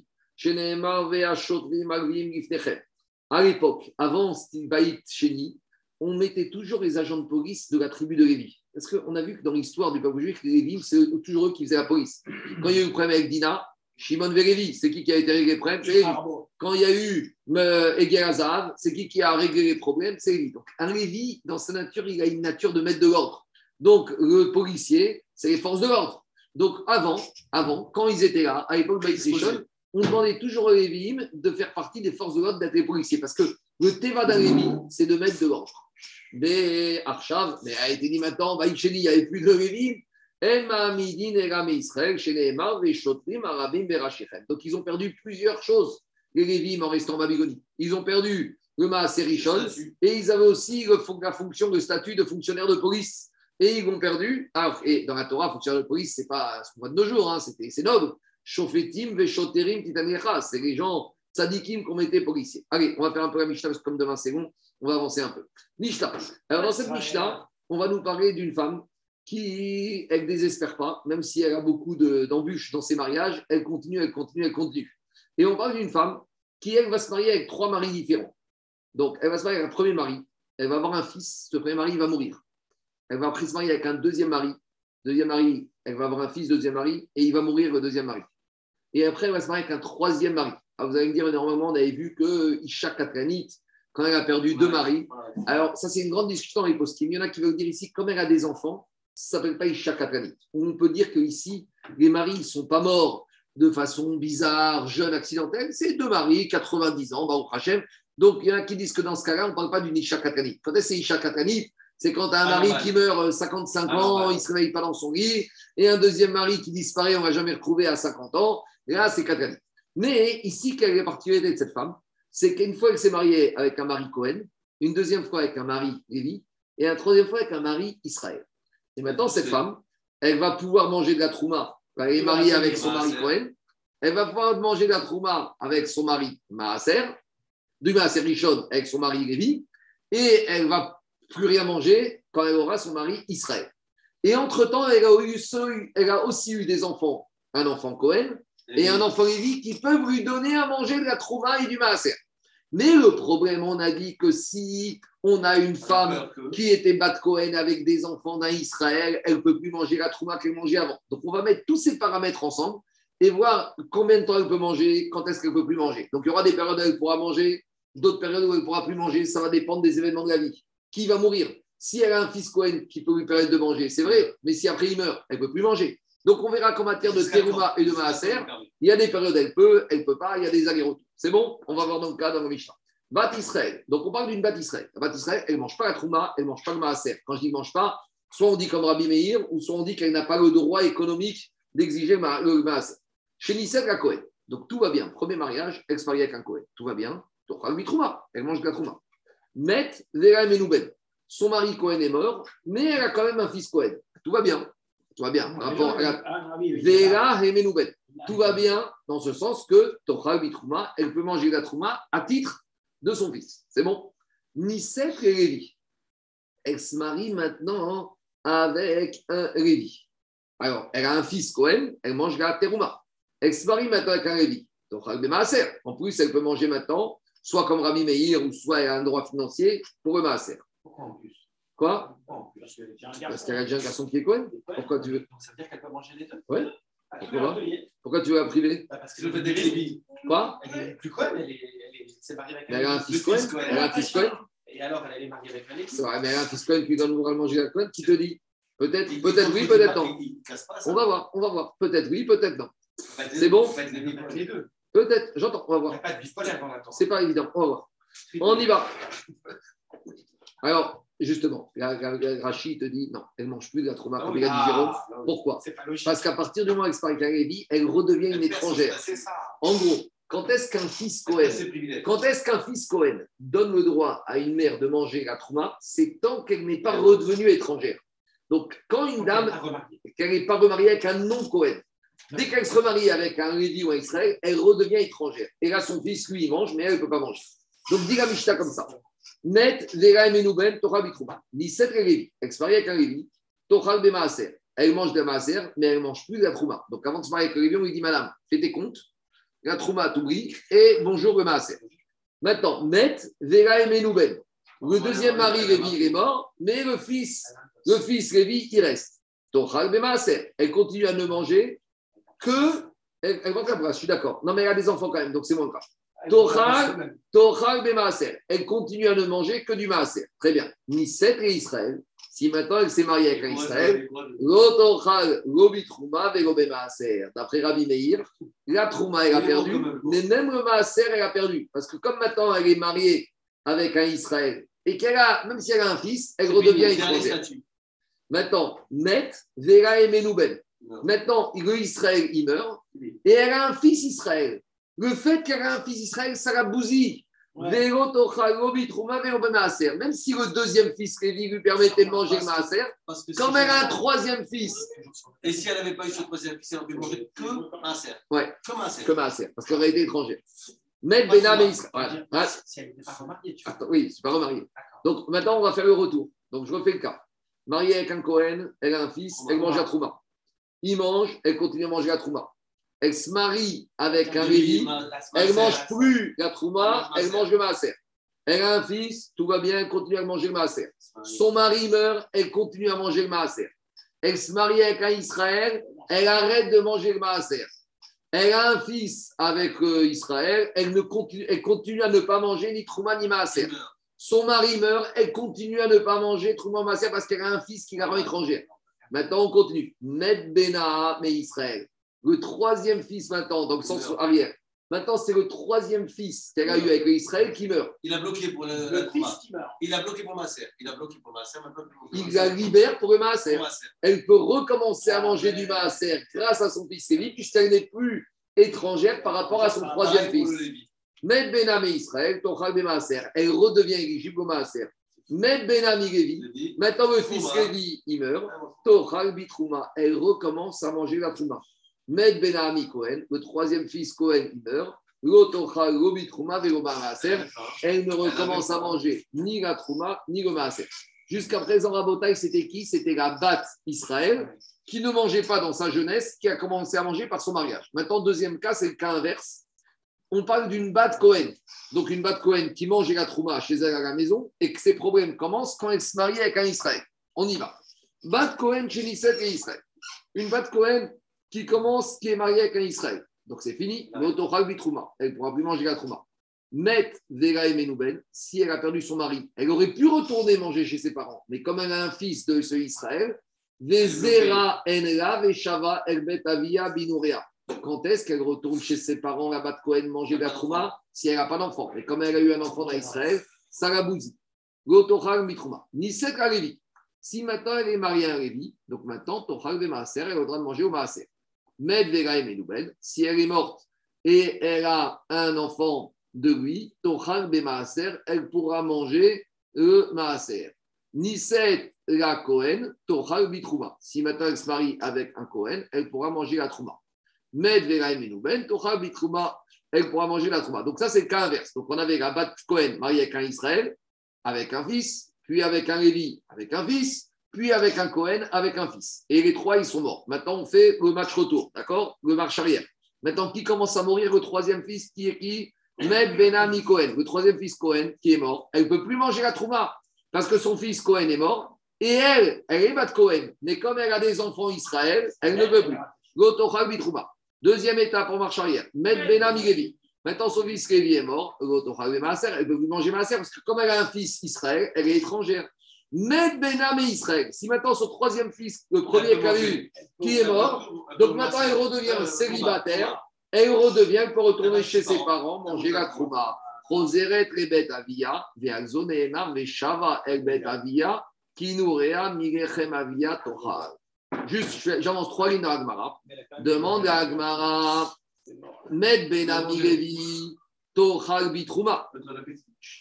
Speaker 1: À l'époque, avant Baït Sheni, on mettait toujours les agents de police de la tribu de Lévi. Parce qu'on a vu que dans l'histoire du peuple juif, les Lévi, c'est toujours eux qui faisaient la police. Quand il y a eu le problème avec Dina, Shimon Vélévi, c'est qui qui a été réglé le problème? C'est. Quand il y a eu euh, Egel c'est qui qui a réglé les problèmes? C'est Lévi. Donc, un Lévi, dans sa nature, il a une nature de mettre de l'ordre. Donc, le policier, c'est les forces de l'ordre. Donc, avant, avant, quand ils étaient là, à l'époque de on demandait toujours aux Lévi'im de faire partie des forces de l'ordre, d'être les policiers. Parce que le Teva d'un Lévi, c'est de mettre de l'ordre. Mais Arshav, mais a été dit maintenant, il n'y avait plus de Lévi'im. Donc, ils ont perdu plusieurs choses, les Lévi'im, en restant en Babylonie. Ils ont perdu le Maaser Rishon, et ils avaient aussi le la fonction de statut de fonctionnaire de police. Et ils l'ont perdu. Ah, et dans la Torah, fonctionnaire de police, c'est pas ce qu'on voit de nos jours, hein, c'était- c'est noble. Shofetim, Veshoterim, Titanecha. C'est les gens tzadikim qu'on mettait policiers. Allez, on va faire un peu la Mishnah, parce que comme demain c'est long, on va avancer un peu. Mishnah. Alors, dans cette Mishnah, on va nous parler d'une femme qui, elle ne désespère pas, même si elle a beaucoup de- d'embûches dans ses mariages, elle continue, elle continue, elle continue. Et on parle d'une femme qui, elle, va se marier avec trois maris différents. Donc, elle va se marier avec un premier mari, elle va avoir un fils, ce premier mari il va mourir. Elle va après se marier avec un deuxième mari. Deuxième mari, elle va avoir un fils, deuxième mari, et il va mourir le deuxième mari. Et après, elle va se marier avec un troisième mari. Alors, vous allez me dire, normalement, on avait vu que Isha Katranit, quand elle a perdu deux maris, alors ça c'est une grande discussion dans les postim. Il y en a qui veulent dire ici, comme elle a des enfants, ça ne s'appelle pas Isha Katranit. On peut dire qu'ici, les maris ne sont pas morts de façon bizarre, jeune, accidentelle. C'est deux maris, 90 ans, Baruch Hashem. Donc, il y en a qui disent que dans ce cas-là, on ne parle pas d'une Isha Katranit. Quand c'est Isha Katranit? C'est quand un
Speaker 2: Ah,
Speaker 1: mari qui meurt euh, 55
Speaker 2: Ah,
Speaker 1: ans, il ne se réveille pas dans son lit, et un deuxième mari qui disparaît, on ne va jamais retrouver à 50 ans. Et là, c'est Katranit. Mais ici, quelle est la particularité de cette femme C'est qu'une fois, elle s'est mariée avec un mari Cohen, une deuxième fois avec un mari Lévi, et une troisième fois avec un mari Israël. Et maintenant, cette femme, elle va pouvoir manger de la trouma. Elle est mariée avec son mari Cohen. Elle va pouvoir manger de la trouma avec son mari Maaser, du Maaser Rishon avec son mari Lévi, et elle va plus rien manger quand elle aura son mari Israël. Et entre-temps, elle a aussi eu des enfants, un enfant Cohen et un enfant Lévi qui peuvent lui donner à manger de la trouma et du Maaser. Mais le problème, on a dit que si on a une femme qui était Bat Cohen avec des enfants d'un Israël, elle ne peut plus manger la trouma qu'elle mangeait avant. Donc on va mettre tous ces paramètres ensemble et voir combien de temps elle peut manger, quand est-ce qu'elle ne peut plus manger. Donc il y aura des périodes où elle pourra manger, d'autres périodes où elle ne pourra plus manger, ça va dépendre des événements de la vie. qui va mourir? Si elle a un fils Cohen qui peut lui permettre de manger, c'est vrai, mais si après il meurt, elle ne peut plus manger. Donc on verra qu'en matière de Teruma et de Maaser, il y a des périodes, elle peut, elle ne peut pas, il y a des allers-retours. C'est bon? On va voir dans le cas dans le Mishnah. Bat Israël. Donc on parle d'une Bat Israël. La Bat Israël, elle ne mange pas la Trouma, elle ne mange pas le Maaser. Quand je dis ne mange pas, soit on dit comme Rabbi Meir, ou soit on dit qu'elle n'a pas le droit économique d'exiger le Maaser. Chez Nisset, la Cohen. Donc tout va bien. Premier mariage, elle se marie avec un Cohen. Tout va bien. Donc Rabbi Trouma, elle mange de la Trouma. Met Vera Menouben. Son mari Cohen est mort, mais elle a quand même un fils Cohen. Tout va bien. Tout va bien. Par rapport à la
Speaker 3: Ah, oui, oui.
Speaker 1: Vera et Menouben. Tout va bien dans ce sens que Torah Bitrouma, elle peut manger la Trouma à titre de son fils. C'est bon? Nisset et Lévi. Elle se marie maintenant avec un Lévi. Alors, elle a un fils Cohen, elle mange la Terouma. Elle se marie maintenant avec un Lévi. Torah Maaser. En plus, elle peut manger maintenant, soit comme Rabbi Meir, ou soit elle a un droit financier pour le Maaser.
Speaker 3: Pourquoi en plus?
Speaker 1: Quoi
Speaker 3: Parce qu'elle
Speaker 1: a déjà un garçon qui est Cohen.
Speaker 3: Ouais.
Speaker 1: Pourquoi tu veux,
Speaker 3: Donc, Ça veut dire qu'elle peut manger les deux
Speaker 1: Ouais.
Speaker 3: Ah,
Speaker 1: Pourquoi pourquoi tu veux la priver
Speaker 3: Bah, Parce que
Speaker 2: le d'être Lévi.
Speaker 1: Quoi
Speaker 3: Elle est plus Cohen, elle est, elle est séparée avec
Speaker 1: Mais elle a un fils Cohen. Elle a un fils Cohen.
Speaker 3: Et alors, elle est mariée avec.
Speaker 1: C'est vrai, mais elle a un fils Cohen qui donne le manger la Cohen, qui te dit Peut-être,
Speaker 2: il-
Speaker 1: oui, peut-être non. On va voir, on va voir. Peut-être oui, peut-être non. C'est bon. Peut-être, j'entends, on va
Speaker 3: Il n'y a
Speaker 1: voir. C'est pas évident, on va voir. On y va. Alors, justement, Rachid te dit non, elle ne mange plus de la trauma
Speaker 3: Ah
Speaker 1: comme
Speaker 3: oui.
Speaker 1: il a dit
Speaker 3: Ah,
Speaker 1: Jérôme.
Speaker 3: ah oui.
Speaker 1: Pourquoi
Speaker 3: pas.
Speaker 1: Parce qu'à partir du moment où elle se marie avec un Lévi, elle redevient une étrangère.
Speaker 3: Ça.
Speaker 1: En gros, quand est-ce qu'un fils Cohen
Speaker 2: C'est privilège.
Speaker 1: Quand est-ce qu'un fils Cohen donne le droit à une mère de manger la trouma C'est tant qu'elle n'est pas redevenue étrangère. Donc, quand une dame,
Speaker 3: Ah,
Speaker 1: qu'elle n'est pas remariée avec un non-Cohen, dès qu'elle se remarie avec un Lévi ou un Israël, elle redevient étrangère. Et là, son fils, lui, il mange, mais elle ne peut pas manger. Donc, dit la Mishnah comme ça. Net, Vera et Menouben, Torah Bitrouma. Ni sept Lévi. Elle se marie avec un Lévi. Torah Bemaaser. Elle mange de Maaser, mais elle ne mange plus de la Trouma. Donc, avant de se marier avec le Lévi, on lui dit Madame, fais tes comptes. La Trouma, t'oublie. Et bonjour le Maaser. Maintenant, Net, Vera et Menouben. Le deuxième mari, Lévi, il est mort, mais le fils, le fils Lévi, il reste. Torah Bemaaser. Elle continue à ne manger que. Elle, elle mange la brasse, je suis d'accord. Non, mais elle a des enfants quand même, donc c'est moins grave. Torah, Torah Bemaaser. Elle continue à ne manger que du Maaser. Très bien. Nisset et Israël. Si maintenant elle s'est mariée avec un Israël, L'otochal, l'obitrouma, vélo maaser. D'après Rabbi Meir, la trouma, elle a perdu, mais même le maaser, elle a perdu. Parce que comme maintenant elle est mariée avec un Israël, et qu'elle a, même si elle a un fils, elle redevient étrangère. Maintenant, Net, Vera et Menouben. Maintenant, le Israël, il meurt, et elle a un fils Israël. Le fait qu'elle a un fils Israël, ça la bousille.
Speaker 3: Ouais.
Speaker 1: Maaser. Même si le deuxième fils, Lévi, lui permettait de manger le maaser,
Speaker 2: si
Speaker 1: elle a un
Speaker 2: je-
Speaker 1: troisième fils,
Speaker 2: Et si elle n'avait pas eu ce troisième fils, elle aurait pu manger que.
Speaker 1: Ouais.
Speaker 2: Comme cerf.
Speaker 1: que Maaser, parce qu'elle aurait été étrangère. Mais
Speaker 2: Pas
Speaker 1: Benam et. Israël. Voilà.
Speaker 3: Si elle n'était pas remariée, tu vois.
Speaker 1: attends, oui, c'est pas remarié.
Speaker 3: D'accord.
Speaker 1: Donc maintenant, on va faire le retour. Donc je refais le cas. Mariée avec un Cohen, elle a un fils, elle mange la trouma. Il mange, elle continue à manger la trouma. Elle se marie avec un Lévi, elle mange plus la trouma, elle mange le maaser. Elle a un fils, tout va bien, elle continue à manger le maaser. Son mari meurt, elle continue à manger le maaser. Elle se marie avec un Israël, elle arrête de manger le maaser. Elle a un fils avec euh, Israël, elle, ne continue, elle continue à ne pas manger ni trouma ni maaser. Son mari meurt, elle continue à ne pas manger trouma maaser parce qu'elle a un fils qui la rend étrangère. Maintenant, on continue. Med Bena, mais Israël. Le troisième fils maintenant, donc sens
Speaker 2: meurt.
Speaker 1: arrière. Maintenant, c'est le troisième fils qu'elle a eu avec Israël qui meurt.
Speaker 2: Il a bloqué pour le,
Speaker 3: Le fils qui meurt.
Speaker 2: Il a bloqué pour ma serre. Il a bloqué pour ma serre. Maintenant, plus
Speaker 1: Il la libère pour le maaser. Elle peut recommencer à manger du maaser grâce à son fils Lévi, puisqu'elle n'est plus étrangère par rapport à son troisième
Speaker 2: Pareil pour
Speaker 1: fils. Med Benami Israël, Tochal de maaser, elle redevient éligible au maaser. Med Benami Lévi, maintenant le fils. Lévi, il meurt. Tochal Bitrouma, elle recommence à manger la Trouma. Med Benami Cohen, le troisième fils Cohen, il meurt. L'Obitrouma, elle ne recommence à manger ni la Trouma, ni le maaser. Jusqu'à présent, Rabotaï, c'était qui? C'était la Bat Israël, qui ne mangeait pas dans sa jeunesse, qui a commencé à manger par son mariage. Maintenant, deuxième cas, c'est le cas inverse. On parle d'une Bat Cohen. Donc, une Bat Cohen qui mangeait la Trouma chez elle à la maison et que ses problèmes commencent quand elle se marie avec un Israël. On y va. Bat Cohen chez Nisset et Israël. Une Bat Cohen qui commence, qui est mariée avec un Israël. Donc, c'est fini. Trouma. Elle ne pourra plus manger la Trouma. Met Vera et Menouben, si elle a perdu son mari, elle aurait pu retourner manger chez ses parents. Mais comme elle a un fils de ce Israël, Vezera Enla Veshava Elbet Avia Binourea. Quand est-ce qu'elle retourne chez ses parents là-bas de Cohen manger la trouma si elle n'a pas d'enfant? Mais comme elle a eu un enfant dans Israël, ça la bousille. Mitrouma. Nisek à Lévi. Si maintenant elle est mariée à un Lévi, donc maintenant, Tochal de Maaser, elle a le droit de manger au Maaser. Med Vera et Menouben, si elle est morte et elle a un enfant de lui, Tochal Maaser, elle pourra manger le Maaser. Niset la Cohen, Tochal Bitrouma. Si maintenant elle se marie avec un Cohen, elle pourra manger la Trouma. Med Vera et Menouben, Tochal Bitrouma, elle pourra manger la Trouma. Donc ça, c'est le cas inverse. Donc on avait la Bat Cohen mariée avec un Israël, avec un fils, puis avec un Lévi, avec un fils, puis avec un Cohen, avec un fils. Et les trois, ils sont morts. Maintenant, on fait le match retour, d'accord? Le marche arrière. Maintenant, qui commence à mourir? Le troisième fils, qui est qui? Med Benami Cohen, le troisième fils Cohen, qui est mort. Elle ne peut plus manger la Trouma parce que son fils Cohen est mort. Et elle, elle est Bat Cohen. Mais comme elle a des enfants Israël, elle ne peut plus. Bitrouma. Deuxième étape en marche arrière. Med Benami Lévi. Maintenant, son fils Lévi est mort. Elle ne peut plus manger Maaser parce que comme elle a un fils Israël, elle est étrangère. Med Benam et Israël. Si maintenant son troisième fils, le premier a eu, qui est mort, donc maintenant elle redevient célibataire, elle redevient, elle peut retourner chez ses parents, manger la trouma. Roseret rebet avia, ve'shava elbet avia, kinurea mirechem avia tochal. Juste, j'avance trois lignes dans Agmara. Demande à Agmara, Med Benami Levi, Tochal Bitrouma.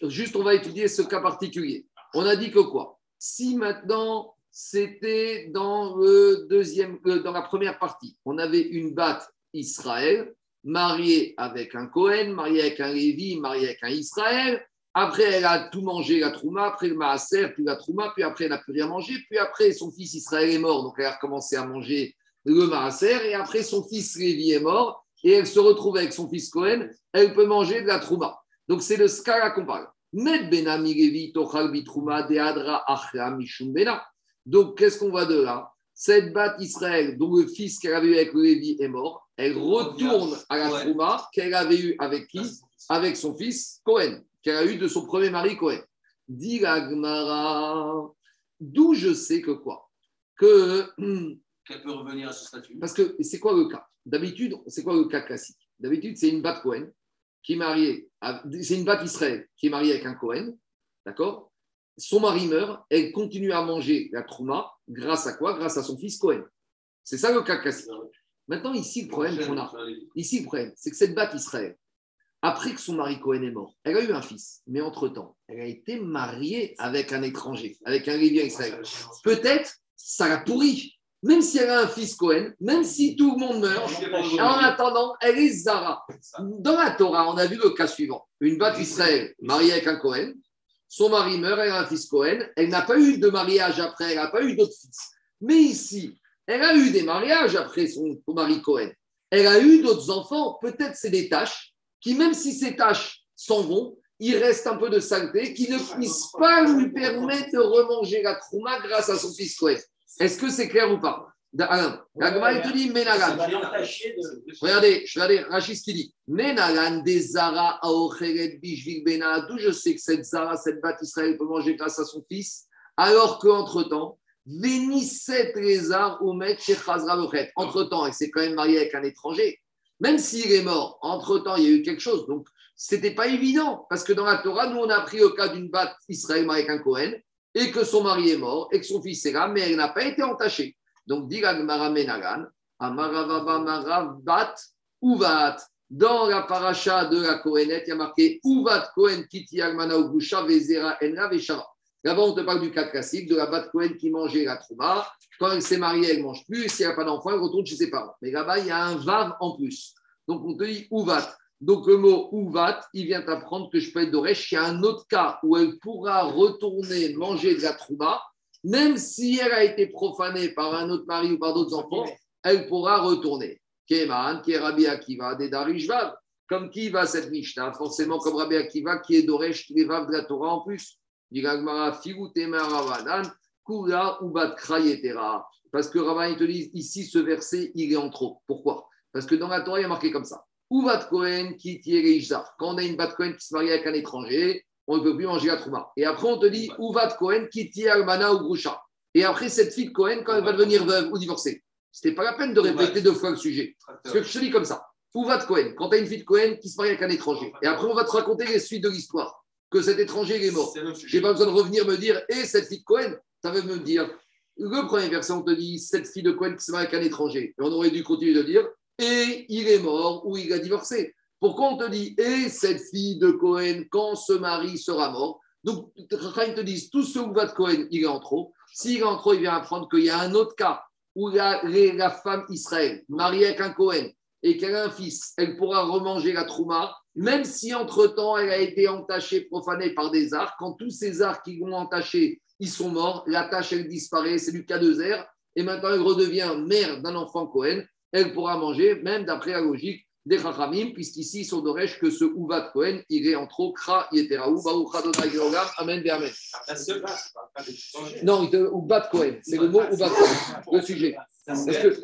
Speaker 1: Juste, on va étudier ce cas particulier. On a dit que quoi? Si maintenant, c'était dans, le deuxième, euh, dans la première partie, on avait une batte Israël, mariée avec un Cohen, mariée avec un Lévi, mariée avec un Israël. Après, elle a tout mangé, la Trouma, après le Maaser, puis la Trouma, puis après, elle n'a plus rien mangé. Puis après, son fils Israël est mort, donc elle a recommencé à manger le Maaser. Et après, son fils Lévi est mort, et elle se retrouve avec son fils Cohen, elle peut manger de la Trouma. Donc, c'est le Skala qu'on parle. Met Benami Levi, Tochal Bitrouma, Deadra Achra Mishum Bena. Donc, qu'est-ce qu'on voit de là? Cette batte Israël, dont le fils qu'elle avait eu avec Lévi est mort, elle retourne à la. Trouma qu'elle avait eu avec qui? Avec son fils Cohen, qu'elle a eu de son premier mari Cohen. Dit d'où je sais que quoi? Que
Speaker 2: Qu'elle peut revenir à ce statut.
Speaker 1: parce que c'est quoi le cas? D'habitude, c'est quoi le cas classique? D'habitude, c'est une batte Cohen qui est mariée, c'est une batte Israël qui est mariée avec un Cohen, d'accord? Son mari meurt, elle continue à manger la trouma grâce à quoi? Grâce à son fils Cohen. C'est ça le cas classique. Maintenant, ici, le problème qu'on a, ici, le problème, c'est que cette batte Israël, après que son mari Cohen est mort, elle a eu un fils, mais entre-temps, elle a été mariée avec un étranger, avec un Lévien Israël peut-être ça l'a pourri. Même si elle a un fils Cohen, même si tout le monde meurt, en attendant, elle est Zara. Dans la Torah, on a vu le cas suivant. Une batte Israël mariée avec un Cohen, son mari meurt, elle a un fils Cohen, elle n'a pas eu de mariage après, elle n'a pas eu d'autres fils. Mais ici, elle a eu des mariages après son mari Cohen. Elle a eu d'autres enfants, peut-être c'est des tâches qui, même si ces tâches s'en vont, il reste un peu de saleté qui ne puisse pas lui permettre de remanger la trouma grâce à son fils Cohen. Est-ce que c'est clair ou pas Alain, la Gemara, te dit Menagan. Regardez, je regardez Rachid ce qu'il dit. Menagan des Zara aocheret bishvil bena. D'où je sais que cette Zara, cette batte Israël peut manger grâce à son fils, alors qu'entre-temps, Vénisset Lézar Oumet Shechazra Lochet. Entre-temps, elle s'est quand même mariée avec un étranger. Même s'il est mort, entre-temps, il y a eu quelque chose. Donc, c'était pas évident. Parce que dans la Torah, nous, on a pris au cas d'une batte Israël mariée avec un Cohen, et que son mari est mort, et que son fils est là, mais elle n'a pas été entachée. Donc, dit la Gemara Menagan, Amaravava Marav Bat Uvat. Dans la paracha de la Kohenet, il y a marqué Uvat Kohen Kiti Almana Ugusha Vezera Enra. Là-bas, on te parle du cas classique de la Bat Kohen qui mangeait la Trouma. Quand elle s'est mariée, elle ne mange plus. Si elle n'a pas d'enfant, elle retourne chez ses parents. Mais là-bas, il y a un Vav en plus. Donc, on te dit Uvat. Donc, le mot Uvat, il vient t'apprendre que je peux être d'Oresh. Il y a un autre cas où elle pourra retourner manger de la Trouma, même si elle a été profanée par un autre mari ou par d'autres enfants, elle pourra retourner. Keman, qui est Rabbi Akiva, des Darishvav. Comme qui va cette Mishnah? Forcément comme Rabbi Akiva, qui est d'Oresh, les Vav de la Torah en plus. Parce que Rabbi, il te dit ici, ce verset, il est en trop. Pourquoi? Parce que dans la Torah, il y a marqué comme ça. Uvat Cohen qui. Quand on a une Bat Cohen qui se marie avec un étranger, on ne peut plus manger la Trouma. Et après, on te dit Uvat Cohen qui Almana ou Groucha. Et après, cette fille de Cohen, quand elle va devenir veuve ou divorcée, c'était pas la peine de répéter deux fois le sujet. Parce que je te dis comme ça. Uvat Cohen, quand tu as une fille de Cohen qui se marie avec un étranger. Et après, on va te raconter les suites de l'histoire. Que cet étranger est mort. J'ai pas besoin de revenir me dire, et cette fille de Cohen, ça veut me dire. Le premier verset, on te dit, cette fille de Cohen qui se marie avec un étranger. Et on aurait dû continuer de dire, et il est mort ou il a divorcé. Pourquoi on te dit, et cette fille de Cohen, quand ce mari sera mort Donc, ils te disent, tout ce Uvat Cohen, il est en trop. S'il est en trop, il vient apprendre qu'il y a un autre cas où la, la femme Israël, mariée avec un Cohen, et qu'elle a un fils, elle pourra remanger la trouma, même si entre-temps elle a été entachée, profanée par des arcs. Quand tous ces arcs qui l'ont entachée, ils sont morts, la tâche, elle disparaît, c'est du cas de zer, et maintenant elle redevient mère d'un enfant Cohen, elle pourra manger, même d'après la logique des Chachamim, puisqu'ici, ils sont d'Oresh que ce Uvat Cohen, il est en trop, Kra, Yeteraou, Baruch Adonai Geogam, Amen, Amen. Non, Uvat Cohen, c'est le mot Uvat Cohen, le sujet. Parce que,